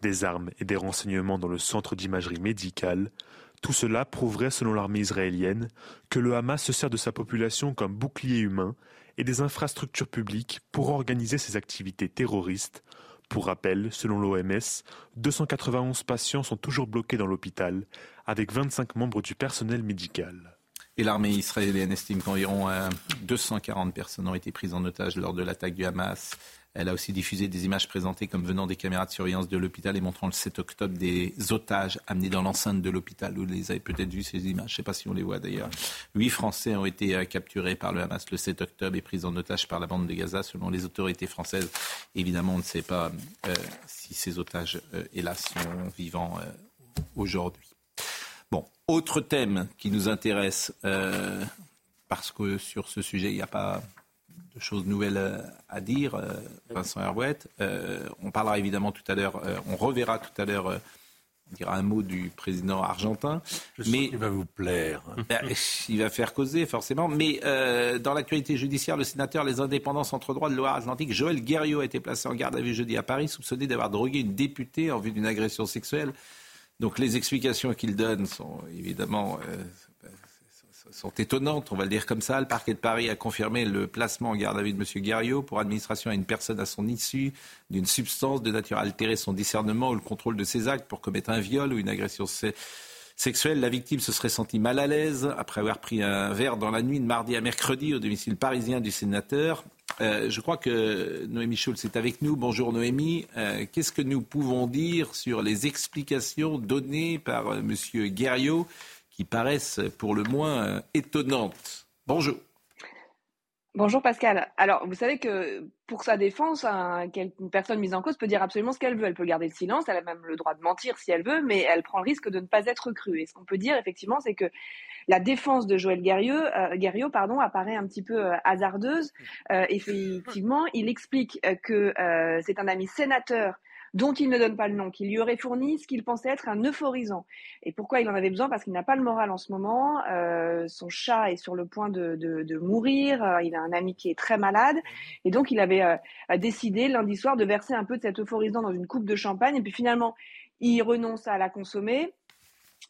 des armes et des renseignements dans le centre d'imagerie médicale. Tout cela prouverait, selon l'armée israélienne, que le Hamas se sert de sa population comme bouclier humain et des infrastructures publiques pour organiser ses activités terroristes. Pour rappel, selon l'OMS, 291 patients sont toujours bloqués dans l'hôpital, avec 25 membres du personnel médical. Et l'armée israélienne estime qu'environ euh, 240 personnes ont été prises en otage lors de l'attaque du Hamas. Elle a aussi diffusé des images présentées comme venant des caméras de surveillance de l'hôpital et montrant le 7 octobre des otages amenés dans l'enceinte de l'hôpital. Vous les avez peut-être vues ces images, je ne sais pas si on les voit d'ailleurs. Huit Français ont été euh, capturés par le Hamas le 7 octobre et pris en otage par la bande de Gaza selon les autorités françaises. Évidemment, on ne sait pas euh, si ces otages, euh, hélas, sont vivants euh, aujourd'hui. Bon, autre thème qui nous intéresse, euh, parce que sur ce sujet, il n'y a pas de choses nouvelles euh, à dire, euh, Vincent Herouette. Euh, on parlera évidemment tout à l'heure, on reverra tout à l'heure, on dira un mot du président argentin. mais il va vous plaire. Ben, il va faire causer, forcément. Mais dans l'actualité judiciaire, le sénateur Les Indépendants Centre Droit de Loire-Atlantique, Joël Guerriot, a été placé en garde à vue jeudi à Paris, soupçonné d'avoir drogué une députée en vue d'une agression sexuelle. Donc les explications qu'il donne sont évidemment euh, sont étonnantes, on va le dire comme ça. Le parquet de Paris a confirmé le placement en garde à vue de M. Guerriot pour administration à une personne à son issue d'une substance de nature à altérer son discernement ou le contrôle de ses actes pour commettre un viol ou une agression se- sexuelle. La victime se serait sentie mal à l'aise après avoir pris un verre dans la nuit de mardi à mercredi au domicile parisien du sénateur. Euh, je crois que Noémie Schulz est avec nous. Bonjour Noémie. Euh, Qu'est-ce que nous pouvons dire sur les explications données par euh, M. Guerriot qui paraissent pour le moins étonnantes? Bonjour. Bonjour Pascal. Alors, vous savez que pour sa défense, une personne mise en cause peut dire absolument ce qu'elle veut. Elle peut garder le silence, elle a même le droit de mentir si elle veut, mais elle prend le risque de ne pas être crue. Et ce qu'on peut dire, effectivement, c'est que la défense de Joël Guerriot, euh, Guerriot pardon, apparaît un petit peu euh, hasardeuse. Euh, effectivement, il explique euh, que c'est un ami sénateur dont il ne donne pas le nom, qui lui aurait fourni ce qu'il pensait être un euphorisant. Et pourquoi il en avait besoin? Parce qu'il n'a pas le moral en ce moment. Euh, son chat est sur le point de, de, de mourir. Euh, il a un ami qui est très malade. Et donc, il avait euh, décidé lundi soir de verser un peu de cet euphorisant dans une coupe de champagne. Et puis finalement, il renonce à la consommer.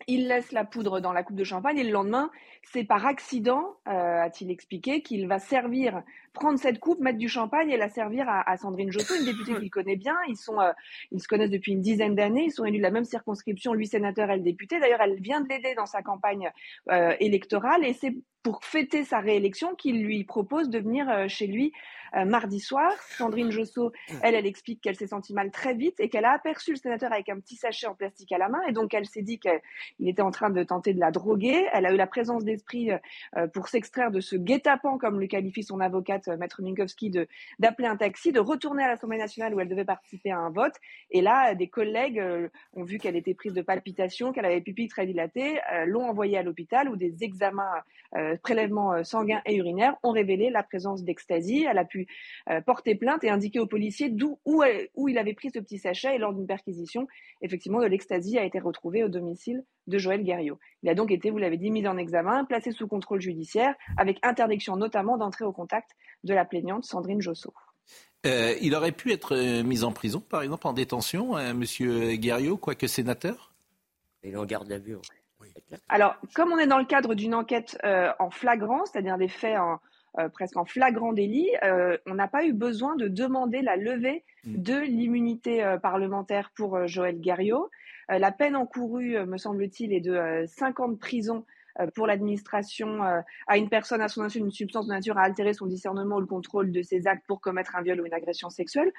Il laisse la poudre dans la coupe de champagne et le lendemain, c'est par accident, euh, a-t-il expliqué, qu'il va servir, prendre cette coupe, mettre du champagne et la servir à, à Sandrine Josso, une députée qu'il connaît bien. Ils sont, euh, ils se connaissent depuis une dizaine d'années. Ils sont élus de la même circonscription, lui sénateur, elle députée. D'ailleurs, elle vient de l'aider dans sa campagne euh, électorale et c'est pour fêter sa réélection qu'il lui propose de venir euh, chez lui euh, mardi soir. Sandrine Josso, elle, elle explique qu'elle s'est sentie mal très vite et qu'elle a aperçu le sénateur avec un petit sachet en plastique à la main et donc elle s'est dit qu'il était en train de tenter de la droguer. Elle a eu la présence d'esprit euh, pour s'extraire de ce guet-apens, comme le qualifie son avocate, Maître Minkowski, d'appeler un taxi, de retourner à l'Assemblée nationale où elle devait participer à un vote. Et là, des collègues ont vu qu'elle était prise de palpitations, qu'elle avait pupille très dilatée, l'ont envoyée à l'hôpital où des examens prélèvements sanguins et urinaires ont révélé la présence d'ecstasy. Elle a pu porter plainte et indiquer aux policiers d'où où, où, il avait pris ce petit sachet. Et lors d'une perquisition, effectivement, de l'ecstasy a été retrouvé au domicile de Joël Guerriot. Il a donc été, vous l'avez dit, mis en examen, placé sous contrôle judiciaire, avec interdiction notamment d'entrer au contact de la plaignante Sandrine Josso. Euh, il aurait pu être euh, mis en prison, par exemple, en détention, euh, Monsieur Guerriot, quoique sénateur? Il est en garde à vue. Alors, comme on est dans le cadre d'une enquête en flagrant, c'est-à-dire des faits presque en flagrant délit, on n'a pas eu besoin de demander la levée mm. de l'immunité parlementaire pour Joël Guerriot. la peine encourue, me semble-t-il, est de 5 ans de prison euh, pour l'administration euh, à une personne à son insu une substance de nature à altérer son discernement ou le contrôle de ses actes pour commettre un viol ou une agression sexuelle.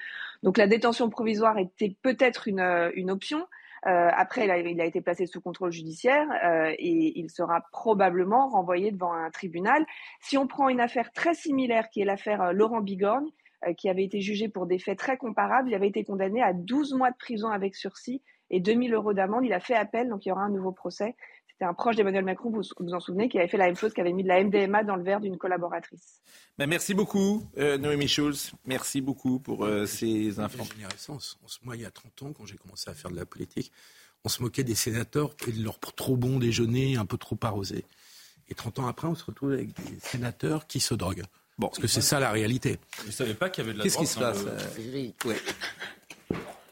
Donc la détention provisoire était peut-être une, euh, une option. Euh, après, il a, il a, été placé sous contrôle judiciaire euh, et il sera probablement renvoyé devant un tribunal. Si on prend une affaire très similaire, qui est l'affaire Laurent Bigorgne, euh, qui avait été jugé pour des faits très comparables, il avait été condamné à 12 mois de prison avec sursis et 2000 euros d'amende. Il a fait appel, donc il y aura un nouveau procès. C'était un proche d'Emmanuel Macron, vous vous en souvenez, qui avait fait la même chose, qui avait mis de la MDMA dans le verre d'une collaboratrice. Ben merci beaucoup, euh, Noémie Schulz. Merci beaucoup pour euh, ces informations. Moi, il y a 30 ans, quand j'ai commencé à faire de la politique, on se moquait des sénateurs et de leur trop bon déjeuner un peu trop arrosé. Et 30 ans après, on se retrouve avec des sénateurs qui se droguent. Bon, Parce que c'est ça la réalité. Vous ne savez pas qu'il y avait de la Qu'est-ce qui se passe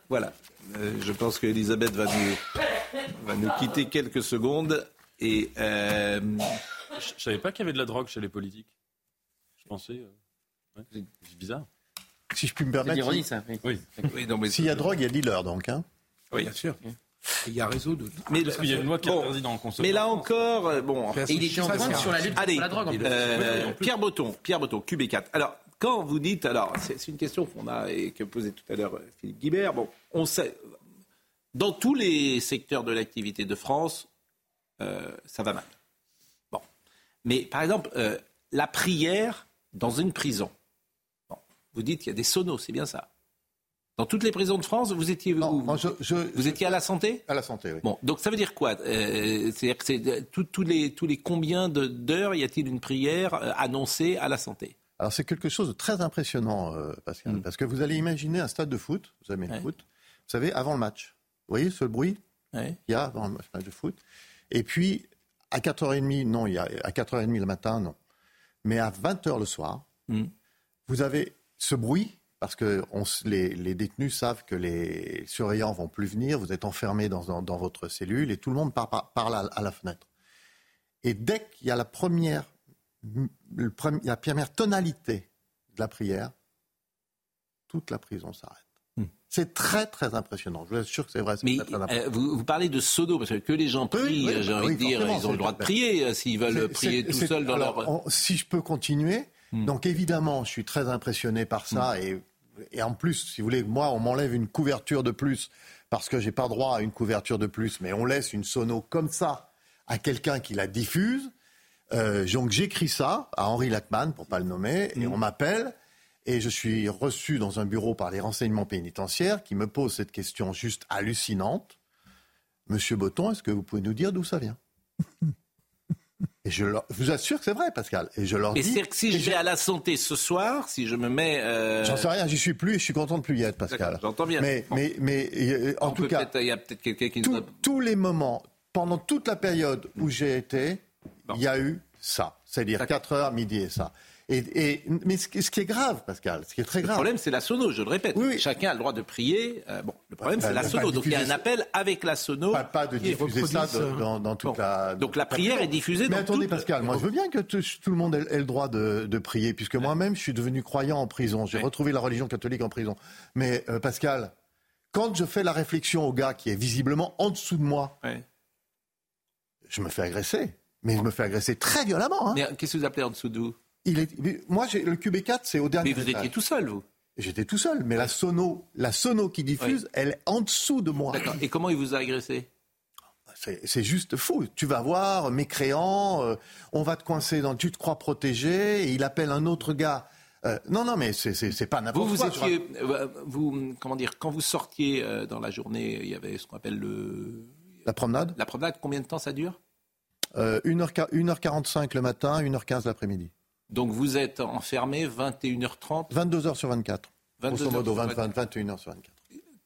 Voilà. Euh, je pense qu'Elisabeth va nous, va nous quitter quelques secondes. Et euh... Je ne savais pas qu'il y avait de la drogue chez les politiques. Je pensais. Euh, c'est bizarre. Si je puis me permettre. C'est ça. Oui. S'il y a drogue, il y a dealer donc. Hein oui, bien sûr. Il y a réseau de. Mais il y a une loi qui bon, interdit d'en consommer. Mais là encore, euh, bon. Et il est sur la lutte contre la drogue. Euh, Pierre Botton, Pierre Botton, QB4. Alors, quand vous dites, alors, c'est une question qu'on a et que posait tout à l'heure Philippe Guibert. Bon, on sait, dans tous les secteurs de l'activité de France, euh, ça va mal. Bon. Mais par exemple, euh, la prière dans une prison. Vous dites qu'il y a des sonos, c'est bien ça. Dans toutes les prisons de France, vous étiez non, vous, étiez à la santé? À la santé, oui. Bon, donc ça veut dire quoi? Euh, C'est-à-dire que c'est tous les tous les combien d'heures y a-t-il une prière annoncée à la santé? Alors c'est quelque chose de très impressionnant, Pascal, hmm. parce que vous allez imaginer un stade de foot, vous avez le foot, vous savez, avant le match. Vous voyez ce bruit qu'il y a avant le match de foot? Et puis, à 4h30, non, il y a, à 4h30 le matin, non. Mais à 20h le soir, hmm. vous avez ce bruit, parce que les, détenus savent que les surveillants vont plus venir, vous êtes enfermé dans, dans, votre cellule et tout le monde parle, à, la fenêtre. Et dès qu'il y a la première, la première tonalité de la prière, toute la prison s'arrête. C'est très très impressionnant. Je vous assure que c'est vrai. Mais euh, vous, parlez de sodo parce que les gens prient, j'ai envie de dire, ils ont le droit de prier s'ils veulent prier tout seuls dans leur. si je peux continuer, hmm. donc évidemment, je suis très impressionné par ça hmm. et, en plus, si vous voulez, moi, on m'enlève une couverture de plus parce que j'ai pas droit à une couverture de plus, mais on laisse une sono comme ça à quelqu'un qui la diffuse. Euh, donc j'écris ça à Henri Lachman pour pas le nommer et hmm. on m'appelle et je suis reçu dans un bureau par les renseignements pénitentiaires qui me posent cette question juste hallucinante. Monsieur Botton, est-ce que vous pouvez nous dire d'où ça vient? Et je, vous assure que c'est vrai, Pascal. Et je leur dis. Et que si je vais à la santé ce soir, si je me mets. Euh... J'en sais rien, j'y suis plus et je suis content de plus y être, Pascal. J'entends bien. Mais, mais, mais euh, en tout cas, il y a peut-être quelqu'un qui nous Tous les moments, pendant toute la période où j'ai été, il y a eu ça. C'est-à-dire 4 heures, midi et ça. Et, mais ce, qui est grave, Pascal, ce qui est très grave. Le problème, c'est la sono, je le répète. Chacun a le droit de prier. Euh, bon, le problème, c'est la sono. Donc il y a un appel avec la sono. Pas, pas de diffuser ça dans, dans, toute la. Donc la prière est diffusée mais attendez, Pascal, moi je veux bien que tout, le monde ait, le droit de, de prier, puisque moi-même, je suis devenu croyant en prison. J'ai retrouvé la religion catholique en prison. Mais euh, Pascal, quand je fais la réflexion au gars qui est visiblement en dessous de moi, je me fais agresser. Mais je me fais agresser très violemment. Hein. Mais qu'est-ce que vous appelez en dessous de vous il est, moi, le QB4, c'est au dernier. Mais vous étiez tout seul, vous J'étais tout seul, mais la sono, la sono qui diffuse, elle est en dessous de moi. Et comment il vous a agressé? C'est juste fou. Tu vas voir, mécréant, euh, on va te coincer dans. Tu te crois protégé, et il appelle un autre gars. Euh, non, non, mais c'est pas n'importe quoi. Vous étiez, euh, vous, comment dire, quand vous sortiez dans la journée, il y avait ce qu'on appelle le. La promenade. La promenade, combien de temps ça dure? 1h, 1h45 le matin, 1h15 l'après-midi. Donc vous êtes enfermé 21h30 22h sur 24. 22 Grosso modo, 21h sur 24.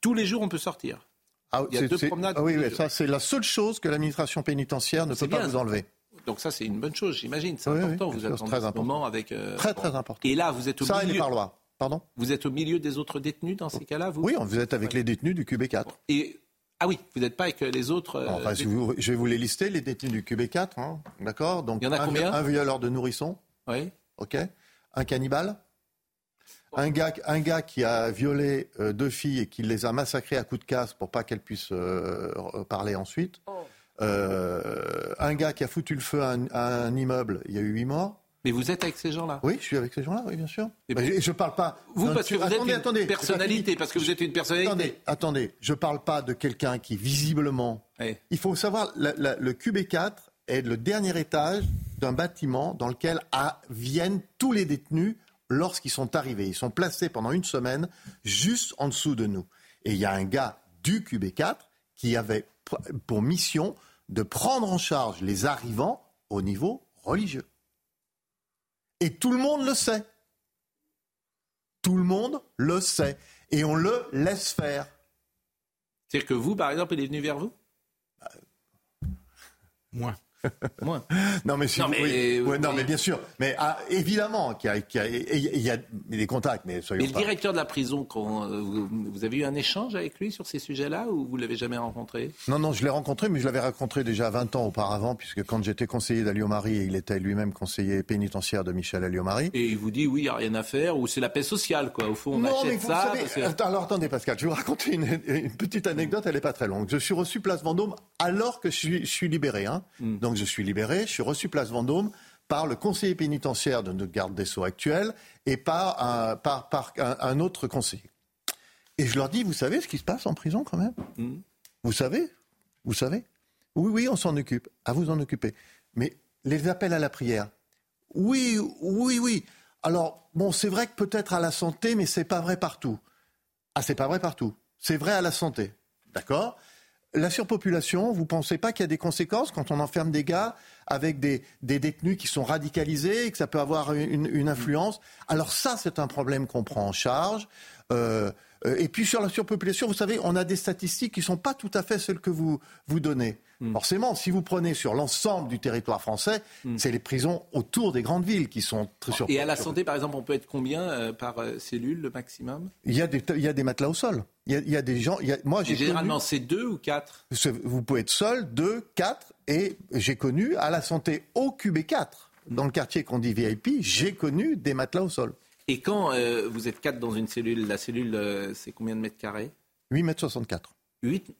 Tous les jours, on peut sortir ah, Il y a deux promenades. Ah oui, oui ça, c'est la seule chose que l'administration pénitentiaire ne peut pas vous enlever. Donc ça, c'est une bonne chose, j'imagine. C'est important. vous êtes très ce moment avec... Euh, très, très important. Et là, vous êtes au ça, milieu... Pardon? Vous êtes au milieu des autres détenus dans ces cas-là, vous? Oui, vous êtes avec les détenus du QB4. Et ah oui, vous n'êtes pas avec les autres. Euh, enfin, je vais vous les lister, les détenus du QB4, hein, d'accord Donc, Il y en a un, combien Un violeur de nourrissons. Oui. Ok. Un cannibale. Un gars, un gars qui a violé euh, deux filles et qui les a massacrées à coups de casse pour pas qu'elles puissent euh, parler ensuite. Oh. un gars qui a foutu le feu à un immeuble, il y a eu huit morts. Mais vous êtes avec ces gens-là? Oui, je suis avec ces gens-là, oui, bien sûr. Et bah, je ne parle pas. Vous, parce que vous êtes une attendez, personnalité, parce que vous êtes une personnalité. Attendez, attendez, je ne parle pas de quelqu'un qui, visiblement. Il faut savoir, le QB4 est le dernier étage d'un bâtiment dans lequel viennent tous les détenus lorsqu'ils sont arrivés. Ils sont placés pendant une semaine juste en dessous de nous. Et il y a un gars du QB4 qui avait pour mission de prendre en charge les arrivants au niveau religieux. Et tout le monde le sait. Tout le monde le sait. Et on le laisse faire. C'est-à-dire que vous, par exemple, il est venu vers vous? Moi. Moi. Non mais, non, mais, non, mais bien sûr. Mais ah, évidemment qu'il y, y, a des contacts. Mais, mais le directeur de la prison, quand, euh, vous, avez eu un échange avec lui sur ces sujets-là ou vous l'avez jamais rencontré? Non, non, je l'ai rencontré, mais je l'avais rencontré déjà 20 ans auparavant, puisque quand j'étais conseiller d'Aliomari, il était lui-même conseiller pénitentiaire de Michel Aliomari. Et il vous dit oui, il n'y a rien à faire, ou c'est la paix sociale, quoi. Au fond, on non, achète ça. Alors attendez, Pascal, je vais vous raconter une, petite anecdote, elle n'est pas très longue. Je suis reçu place Vendôme alors que je suis, je suis libéré. Hein. Hmm. Donc je suis libéré, je suis reçu place Vendôme par le conseiller pénitentiaire de notre garde des Sceaux actuel et par un, par, par un, autre conseiller. Et je leur dis, vous savez ce qui se passe en prison quand même? Hmm. Vous savez? Vous savez? Oui, oui, on s'en occupe. À vous en occuper. Mais les appels à la prière Oui, oui, oui. Alors, bon, c'est vrai que peut-être à la santé, mais c'est pas vrai partout. Ah, c'est pas vrai partout. C'est vrai à la santé. D'accord? La surpopulation, vous ne pensez pas qu'il y a des conséquences quand on enferme des gars avec des, détenus qui sont radicalisés et que ça peut avoir une, influence? Alors ça, c'est un problème qu'on prend en charge. Euh, euh, et puis sur la surpopulation, vous savez, on a des statistiques qui ne sont pas tout à fait celles que vous, vous donnez. Hmm. Forcément, si vous prenez sur l'ensemble du territoire français, hmm. c'est les prisons autour des grandes villes qui sont très surpeuplées. Et à la santé, par exemple, on peut être combien euh, par cellule, le maximum? Il y, a des, il y a des matelas au sol. Il y a, des gens. moi, généralement, c'est deux ou quatre? Vous pouvez être seul, deux, quatre. Et j'ai connu à la santé au QB4, dans le quartier qu'on dit VIP, j'ai connu des matelas au sol. Et quand euh, vous êtes quatre dans une cellule, la cellule, euh, c'est combien de mètres carrés? 8 mètres 64. 8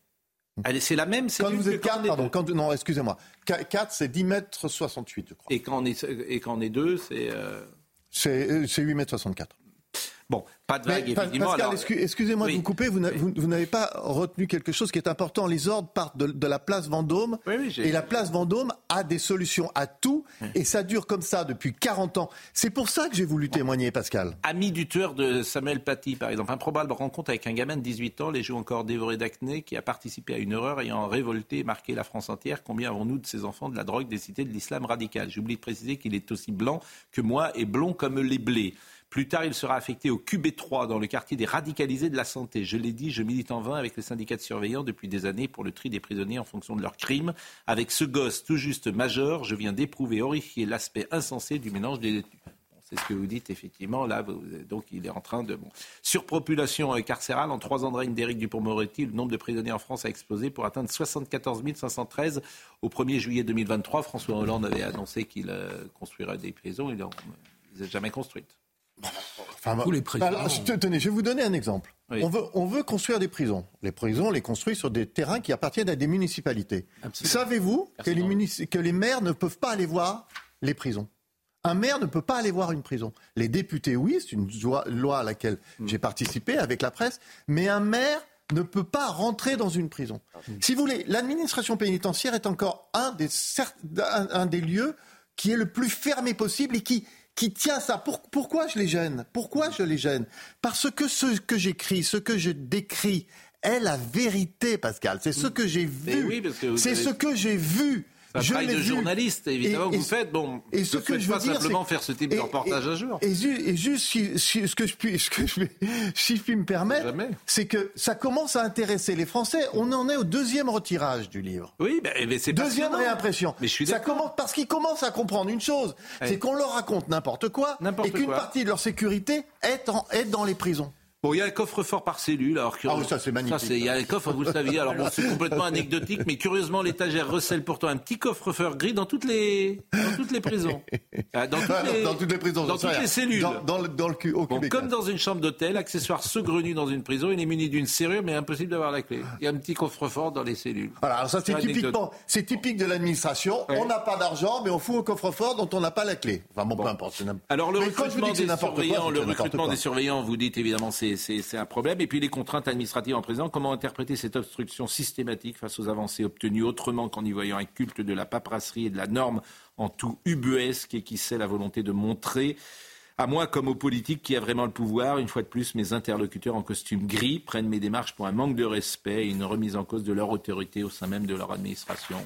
c'est la même cellule Quand vous êtes 4, pardon, quand, non, excusez-moi. 4, c'est 10 mètres 68, je crois. Et quand on est, et quand on est 2, c'est... Euh... C'est 8 mètres 64. Bon, pas de vague, évidemment. Pascal, excusez-moi de vous couper, vous n'avez pas retenu quelque chose qui est important. Les ordres partent de, la place Vendôme, et la place Vendôme a des solutions à tout, et ça dure comme ça depuis 40 ans. C'est pour ça que j'ai voulu témoigner, Pascal. Ami du tueur de Samuel Paty, par exemple, improbable rencontre avec un gamin de 18 ans, les joues encore dévorés d'acné, qui a participé à une erreur ayant révolté et marqué la France entière. Combien avons-nous de ces enfants de la drogue, des cités de l'islam radical? J'ai oublié de préciser qu'il est aussi blanc que moi et blond comme les blés. Plus tard, il sera affecté au QB3 dans le quartier des radicalisés de la santé. Je l'ai dit, je milite en vain avec les syndicats de surveillants depuis des années pour le tri des prisonniers en fonction de leurs crimes. Avec ce gosse tout juste majeur, je viens d'éprouver horrifié l'aspect insensé du mélange des détenus. C'est ce que vous dites, effectivement. Là, donc, il est en train de. Surpopulation carcérale. En trois ans de règne d'Éric Dupond-Moretti, le nombre de prisonniers en France a explosé pour atteindre 74 513 au 1er juillet 2023. François Hollande avait annoncé qu'il euh, construirait des prisons. Il ne les a jamais construites. Enfin, les tenez, je vais vous donner un exemple. On, veut, on veut construire des prisons. Les prisons, on les construit sur des terrains qui appartiennent à des municipalités. Savez-vous que les, que les maires ne peuvent pas aller voir les prisons? Un maire ne peut pas aller voir une prison. Les députés, oui, c'est une loi, à laquelle mm. j'ai participé avec la presse, mais un maire ne peut pas rentrer dans une prison. Mm. Si vous voulez, l'administration pénitentiaire est encore un des, un des lieux qui est le plus fermé possible et qui, qui tient ça. pourquoi je les gêne? Pourquoi je les gêne? Parce que ce que j'écris, ce que je décris est la vérité, Pascal. C'est ce que j'ai vu. c'est ce que j'ai vu. Un je travail de vu. journaliste, évidemment, Et- que et- vous faites. Bon, et ce que je veux pas dire, simplement faire ce type de reportage à jour. Et, ju- et juste, si, si- ce que je puis, ce que je, si je puis me permettre, c'est que ça commence à intéresser les Français. On en est au deuxième retirage du livre. Oui, ben, mais c'est Deuxième réimpression. Mais je suis ça d'accord. commence parce qu'ils commencent à comprendre une chose, c'est qu'on leur raconte n'importe quoi et qu'une partie de leur sécurité est, en- est dans les prisons. Bon, il y a un coffre-fort par cellule. Alors que, Ah oui, ça, c'est magnifique. il y a un coffre, vous le saviez. Alors bon, c'est complètement anecdotique, mais curieusement, l'étagère recèle pourtant un petit coffre-fort gris dans toutes les, dans toutes les prisons. Ah, Dans toutes les, dans toutes les prisons, dans toutes les cellules. Dans, dans le, dans le cul, au Bon, Québec. comme dans une chambre d'hôtel, accessoire saugrenu dans une prison, il est muni d'une serrure, mais impossible d'avoir la clé. Il y a un petit coffre-fort dans les cellules. Voilà, alors ça c'est typiquement, c'est typique de l'administration. On n'a pas d'argent, mais on fout au coffre-fort dont on n'a pas la clé. Enfin bon, peu importe. Alors le Mais recrutement des surveillants, le recrutement des surveillants, vous dites évidemment c'est c'est un problème. Et puis les contraintes administratives en présent, comment interpréter cette obstruction systématique face aux avancées obtenues autrement qu'en y voyant un culte de la paperasserie et de la norme en tout ubuesque et qui sait la volonté de montrer à moi comme aux politiques qui a vraiment le pouvoir, une fois de plus, mes interlocuteurs en costume gris prennent mes démarches pour un manque de respect et une remise en cause de leur autorité au sein même de leur administration.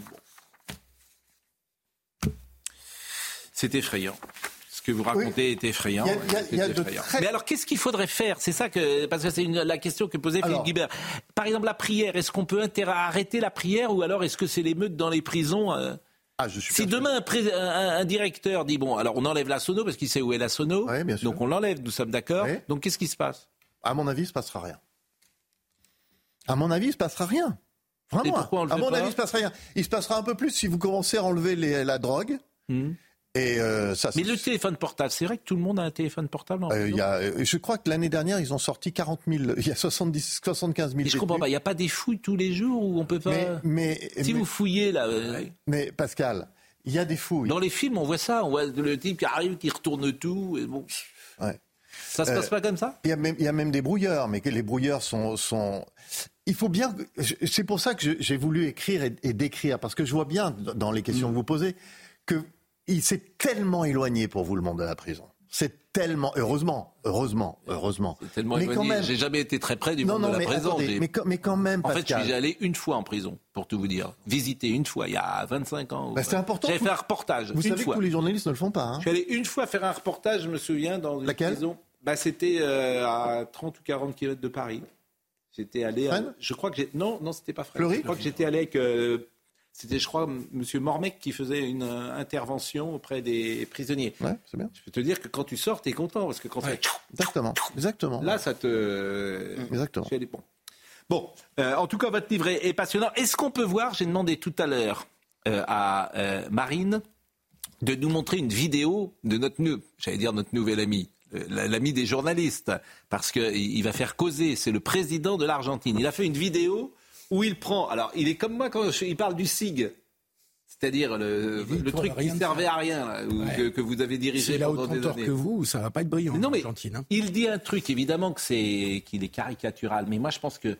C'est effrayant. Ce que vous racontez est effrayant. A- a- très- Mais alors, qu'est-ce qu'il faudrait faire? C'est ça que parce que c'est une- la question que posait Philippe Guibert. Par exemple, la prière. Est-ce qu'on peut inter- arrêter la prière ou alors est-ce que c'est l'émeute dans les prisons euh? Ah, je suis si demain un, pré- un- un directeur dit bon, alors on enlève la sono parce qu'il sait où est la sono, donc on l'enlève, nous sommes d'accord. Donc qu'est-ce qui se passe? À mon avis, il se passera rien. À mon avis, il se passera rien. Vraiment. Et pourquoi on le à mon pas? avis, il se passera rien. Il se passera un peu plus si vous commencez à enlever les- la drogue. Et euh, ça. Mais le téléphone portable, c'est vrai que tout le monde a un téléphone portable. en Euh, y a, euh, je crois que l'année dernière, ils ont sorti 40 000. Il y a 70, 75 000. Mais je comprends pas. Il n'y a pas des fouilles tous les jours où on peut pas. Mais, mais- si mais- vous fouillez là. euh, Mais Pascal, il y a des fouilles. Dans les films, on voit ça. On voit le type qui arrive, qui retourne tout. Et bon. Ouais. Ça se passe Euh, pas comme ça? Il y, a même, il y a même des brouilleurs, mais les brouilleurs sont. sont... Il faut bien. C'est pour ça que j'ai voulu écrire et, et décrire, parce que je vois bien dans les questions que vous posez que il s'est tellement éloigné pour vous le monde de la prison. C'est tellement. Heureusement, heureusement, heureusement. Tellement mais quand éloigné. même. J'ai jamais été très près du Non, monde non, de la mais prison. attendez, J'ai- mais, quand- mais quand même, En fait, je suis allé une fois en prison, pour tout vous dire. Visiter une fois, il y a 25 ans. Bah, c'est important. Vous- fait un reportage. Vous une savez fois. que tous les journalistes ne le font pas. hein. Je suis allé une fois faire un reportage, je me souviens, dans une Laquelle prison. Bah, c'était euh, à 30 ou 40 km de Paris. J'étais allé. à- Je crois que j'ai. Non, non, c'était pas Fresnes. Fleury? Je crois que j'étais allé avec. euh, C'était, je crois, M. Monsieur Mormec qui faisait une euh, intervention auprès des prisonniers. Ouais, c'est bien. Je peux te dire que quand tu sors, t'es content parce que quand ça fait Exactement. Exactement. Là, ça te. Exactement. Tu as des ponts. Bon, euh, en tout cas, votre livre est, est passionnant. Est-ce qu'on peut voir, j'ai demandé tout à l'heure euh, à euh, Marine de nous montrer une vidéo de notre, nou- j'allais dire notre nouvel ami, euh, l'ami des journalistes, parce qu'il il va faire causer, c'est le président de l'Argentine. Il a fait une vidéo où il prend, alors il est comme moi quand je- il parle du SIG, c'est-à-dire le, truc qui servait à rien, là, ou Ouais. que, que vous avez dirigé pendant des 30 heures années. que vous, ça va pas être brillant. Non, mais Argentine, hein. il dit un truc, évidemment que c'est qu'il est caricatural, mais moi je pense que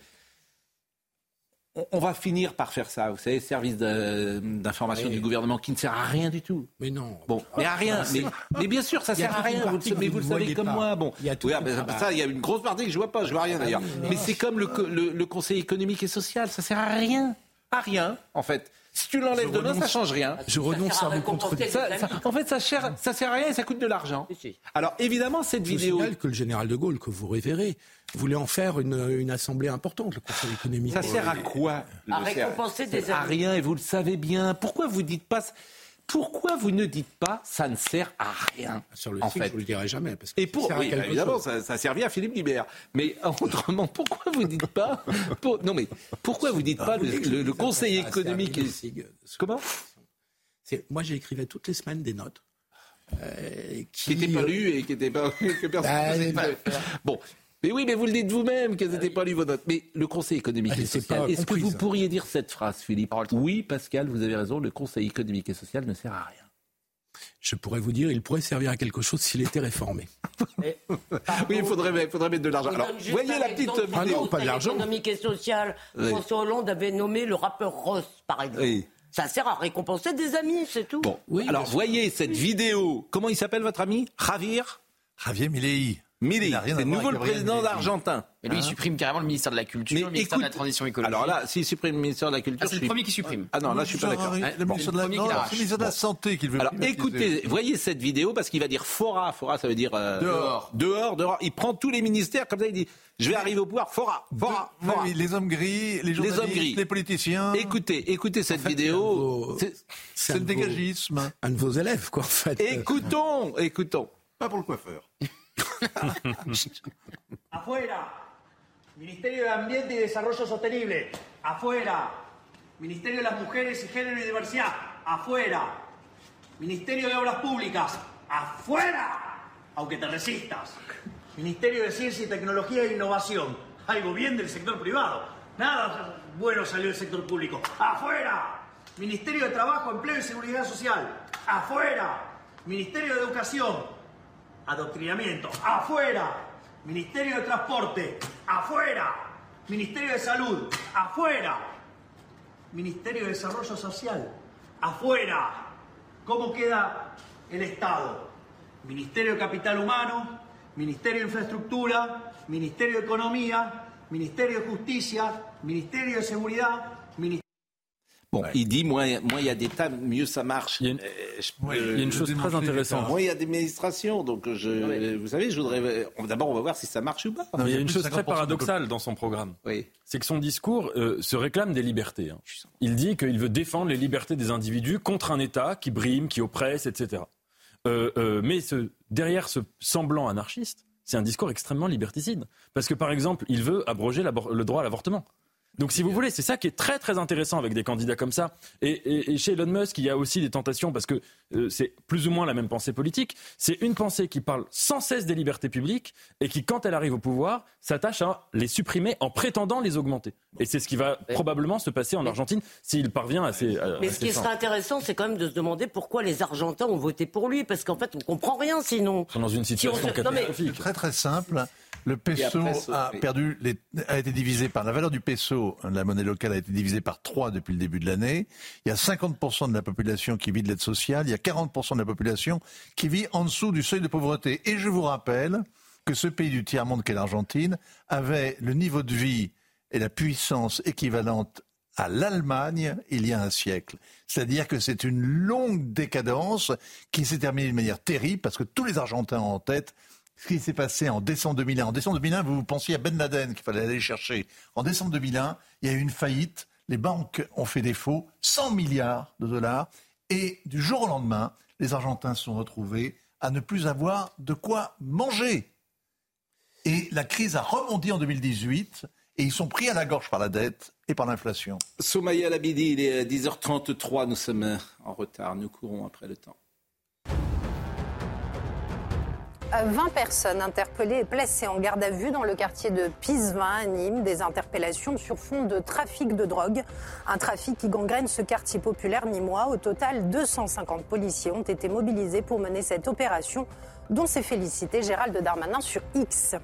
on, va finir par faire ça. Vous savez, service d'information Oui. du gouvernement qui ne sert à rien du tout. Mais non. Bon, mais à rien. Ah, Mais, bien sûr, ça sert à rien. Vous mais vous vous le savez comme pas. moi. Bon, Il y a Oui, mais ah bah. ça, il y a une grosse partie que je vois pas. Je vois rien d'ailleurs. Mais c'est comme le, co- le, le Conseil économique et social. Ça sert à rien. À rien, en fait. Si tu l'enlèves demain, ça renonce- change rien. Je renonce à vous récompenser contredire. Ça- ça- en fait, ça, sert- ça sert à rien et ça coûte de l'argent. Alors, évidemment, cette Je vous vidéo. que le général de Gaulle, que vous révérez, voulait en faire une, une assemblée importante, le Conseil économique. Ça sert à quoi À récompenser des À rien, et vous le savez bien. Pourquoi vous dites pas Pourquoi vous ne dites pas ça ne sert à rien Sur le en site, fait. je vous le dirai jamais. Parce que Et pour ça sert à oui, quelque évidemment, chose. ça, ça a servi à Philippe Libert. Mais autrement, pourquoi vous dites pas pour- Non mais pourquoi vous dites pas le, le- le Conseil économique et comment Moi, j'écrivais toutes les semaines des notes. euh, qui n'étaient pas euh, lus et qui n'étaient pas que personne Bah, faire. Bon. Mais oui, mais vous le dites vous-même qu'elles n'étaient pas lues vos notes. Mais le Conseil économique Ah, et social, pas est-ce que vous pourriez dire cette phrase, Philippe Oui, Pascal, vous avez raison, le Conseil économique et social ne sert à rien. Je pourrais vous dire, il pourrait servir à quelque chose s'il était réformé. Oui, il faudrait, il faudrait mettre de l'argent. Alors, voyez la petite. Ah vidéo. non, pas de Conseil l'argent. économique et social. Oui. François Hollande avait nommé le rappeur Ross, par exemple. Oui. Ça sert à récompenser des amis, c'est tout. Bon, alors voyez cette vidéo. Comment il s'appelle votre ami? Javier? Javier Milei. À c'est le nouveau président Milei. d'Argentin. Mais lui, il Hein supprime carrément le ministère de la Culture, le ministère de la écoute- Transition écologique. Alors là, s'il supprime le ministère de la Culture, Ah, c'est le premier qui supprime. Ah non, là, je suis pas d'accord. Le Bon, ministre de le la, premier non, qui c'est l'arrache. le ministre de la Santé qu'il veut Alors écoutez, voyez cette vidéo parce qu'il va dire fora. Fora, ça veut dire euh, Dehors. dehors, dehors. Il prend tous les ministères comme ça. Il dit je vais arriver au pouvoir. Fora, fora, fora. oui, les hommes gris, les journalistes, hommes gris. les politiciens. Écoutez, écoutez cette vidéo. C'est- C'est le dégagisme. Un de vos élèves, quoi, en fait. Écoutons, écoutons. Pas pour le coiffeur. Afuera. Ministerio de Ambiente y Desarrollo Sostenible. Afuera. Ministerio de las Mujeres y Género y Diversidad. Afuera. Ministerio de Obras Públicas. Afuera. Aunque te resistas. Ministerio de Ciencia y Tecnología e Innovación. Algo bien del sector privado. Nada bueno salió del sector público. Afuera. Ministerio de Trabajo, Empleo y Seguridad Social. Afuera. Ministerio de Educación. Adoctrinamiento. Afuera. Ministerio de Transporte. Afuera. Ministerio de Salud. Afuera. Ministerio de Desarrollo Social. Afuera. ¿Cómo queda el Estado? Ministerio de Capital Humano, Ministerio de Infraestructura, Ministerio de Economía, Ministerio de Justicia, Ministerio de Seguridad, Ministerio... Bon, il dit moins moins il y a d'États, mieux ça marche. Il y a une, Euh, je- il y a une chose très intéressante. Moins il y a d'administration, donc je, vous savez, je voudrais. D'abord, on va voir si ça marche ou pas. Non, il y a une chose très paradoxale dans son programme. Oui. C'est que son discours euh, se réclame des libertés. hein. Il dit qu'il veut défendre les libertés des individus contre un État qui brime, qui oppresse, etc. Euh, euh, mais ce, derrière ce semblant anarchiste, c'est un discours extrêmement liberticide. Parce que, par exemple, il veut abroger le droit à l'avortement. Donc, si vous voulez, c'est ça qui est très très intéressant avec des candidats comme ça. Et, et- et chez Elon Musk, il y a aussi des tentations parce que c'est plus ou moins la même pensée politique. C'est une pensée qui parle sans cesse des libertés publiques et qui, quand elle arrive au pouvoir, s'attache à les supprimer en prétendant les augmenter. Et c'est ce qui va probablement se passer en Argentine s'il parvient à ces. à- Mais ce qui serait intéressant, c'est quand même de se demander pourquoi les Argentins ont voté pour lui, parce qu'en fait, on comprend rien sinon. Ils sont dans une Si on situation se- non, mais- catastrophique. Très très simple. Le peso après, a perdu, les- a été divisé par la valeur du peso, la monnaie locale a été divisée par 3 depuis le début de l'année. Il y a 50% de la population qui vit de l'aide sociale, il y a 40% de la population qui vit en dessous du seuil de pauvreté. Et je vous rappelle que ce pays du tiers-monde qu'est l'Argentine avait le niveau de vie et la puissance équivalente à l'Allemagne il y a un siècle. C'est-à-dire que c'est une longue décadence qui s'est terminée de manière terrible parce que tous les Argentins ont en tête ce qui s'est passé en décembre 2001. En décembre 2001, vous, pensiez à Ben Laden qu'il fallait aller chercher. En décembre 2001, il y a eu une faillite. Les banques ont fait défaut, 100 milliards de dollars. Et du jour au lendemain, les Argentins se sont retrouvés à ne plus avoir de quoi manger. Et la crise a rebondi en 2018 et ils sont pris à la gorge par la dette et par l'inflation. Somaya Labidi, il est 10h33, nous sommes en retard, nous courons après le temps. 20 personnes interpellées et placées en garde à vue dans le quartier de Pisevin à Nîmes. Des interpellations sur fond de trafic de drogue. Un trafic qui gangrène ce quartier populaire nîmois. Au total, 250 policiers ont été mobilisés pour mener cette opération dont s'est félicité Gérald Darmanin sur X.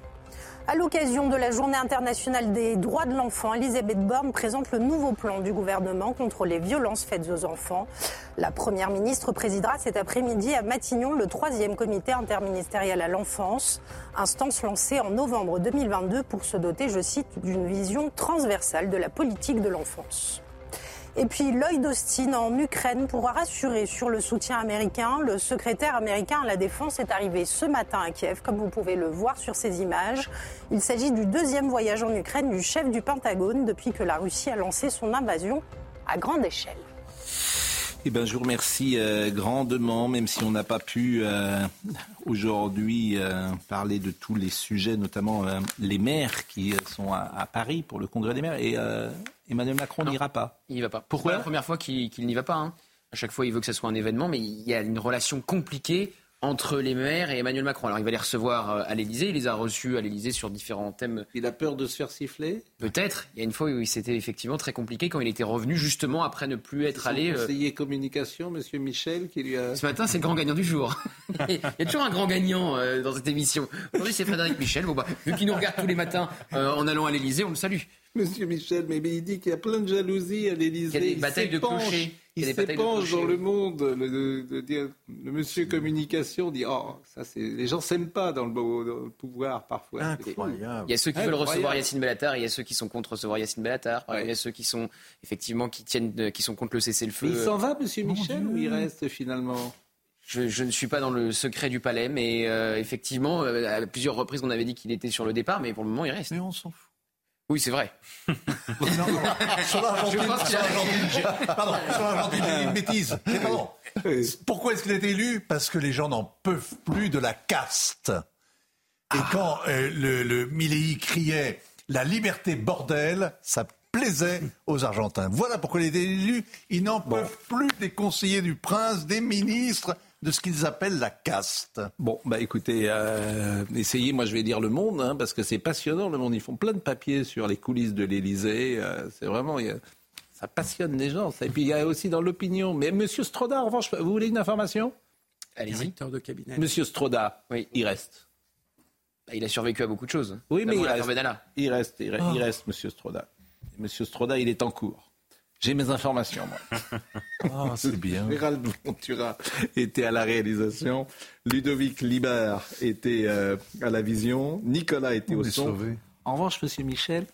À l'occasion de la Journée internationale des droits de l'enfant, Elisabeth Borne présente le nouveau plan du gouvernement contre les violences faites aux enfants. La Première ministre présidera cet après-midi à Matignon le troisième comité interministériel à l'enfance, instance lancée en novembre 2022 pour se doter, je cite, d'une vision transversale de la politique de l'enfance. Et puis Lloyd Austin en Ukraine pourra rassurer sur le soutien américain. Le secrétaire américain à la Défense est arrivé ce matin à Kiev, comme vous pouvez le voir sur ces images. Il s'agit du deuxième voyage en Ukraine du chef du Pentagone depuis que la Russie a lancé son invasion à grande échelle. Eh ben, je vous remercie euh, grandement, même si on n'a pas pu euh, aujourd'hui euh, parler de tous les sujets, notamment les maires qui sont à, à Paris pour le congrès des maires. Et Emmanuel Macron n'ira pas. Il n'y va pas. Pourquoi? C'est la première fois qu'il qu'il n'y va pas. hein. À chaque fois, il veut que ce soit un événement, mais il y a une relation compliquée entre les maires et Emmanuel Macron. Alors, il va les recevoir euh, à l'Élysée. Il les a reçus à l'Élysée sur différents thèmes. Il a peur de se faire siffler? Peut-être. Il y a une fois où c'était effectivement très compliqué quand il était revenu justement après ne plus être Son allé. euh, conseiller communication, Monsieur Michel, qui lui a. Ce matin, c'est le grand gagnant du jour. Il y a toujours un grand gagnant euh, dans cette émission. Aujourd'hui, c'est Frédéric Michel. Bon, bah, vu qu'il nous regarde tous les matins euh, en allant à l'Élysée, on le salue. Monsieur Michel, mais il dit qu'il y a plein de jalousie à l'Élysée. Il y a des batailles de clochers. Il s'épanche dans le monde. Le, le, le, monsieur communication dit Oh, ça c'est. Les gens s'aiment pas dans le, dans le, pouvoir parfois. Incroyable. Il y a ceux qui veulent recevoir Yacine Bellatar, il y a ceux qui sont contre recevoir Yacine Bellatar, ouais. il y a ceux qui sont effectivement qui tiennent, qui sont contre le cessez-le-feu. Il s'en va, monsieur Michel, ou il reste finalement? Je, je, ne suis pas dans le secret du palais, mais euh, effectivement, euh, à plusieurs reprises, on avait dit qu'il était sur le départ, mais pour le moment, il reste. Mais on s'en fout. Oui, c'est vrai. non, non, sur l'Argentine, pardon, sur l'Argentine, il une bêtise. Mais pardon. Pourquoi est-ce qu'il a été élu? Parce que les gens n'en peuvent plus de la caste. Et quand euh, le, le Milley criait la liberté bordel, ça plaisait aux Argentins. Voilà pourquoi il a été élu. Ils n'en bon. peuvent plus des conseillers du prince, des ministres de ce qu'ils appellent la caste. Bon, bah écoutez, euh, essayez, moi je vais dire le monde, hein, parce que c'est passionnant le monde. Ils font plein de papiers sur les coulisses de l'Élysée. Euh, c'est vraiment, a, ça passionne les gens. Ça. Et puis il y a aussi dans l'opinion. Mais Monsieur Stroda, en revanche, vous voulez une information? Allez-y. de cabinet. Monsieur Stroda, oui. il reste. Bah, il a survécu à beaucoup de choses. Oui, mais il reste, il reste, il reste, oh. il reste, Monsieur Stroda. Monsieur Stroda, il est en cours. J'ai mes informations, moi. oh, c'est bien. Gérald Ventura était à la réalisation. Ludovic Libert était euh, à la vision. Nicolas était On au son. Sauvé. En revanche, monsieur Michel.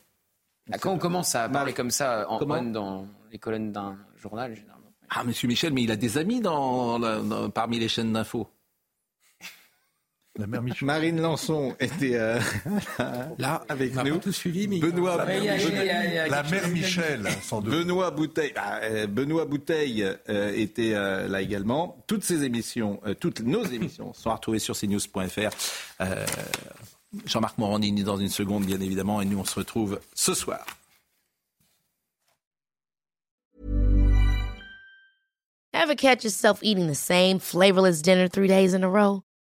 Ah, quand on commence à parler comme ça en on dans les colonnes d'un journal, généralement. Ah, monsieur Michel, mais il a des amis dans, dans, parmi les chaînes d'infos. La mère Michel. Marine Lançon était euh, là avec on nous. Tout suivi, mais Benoît, a, la mère Michel, sans doute. Benoît Bouteille, bah, euh, Benoît Bouteille euh, était euh, là également. Toutes ces émissions, euh, toutes nos émissions sont retrouvées sur cnews.fr. Jean-Marc Morandini dans une seconde, bien évidemment, et nous on se retrouve ce soir. Ever catch yourself eating the same flavorless dinner three days in a row?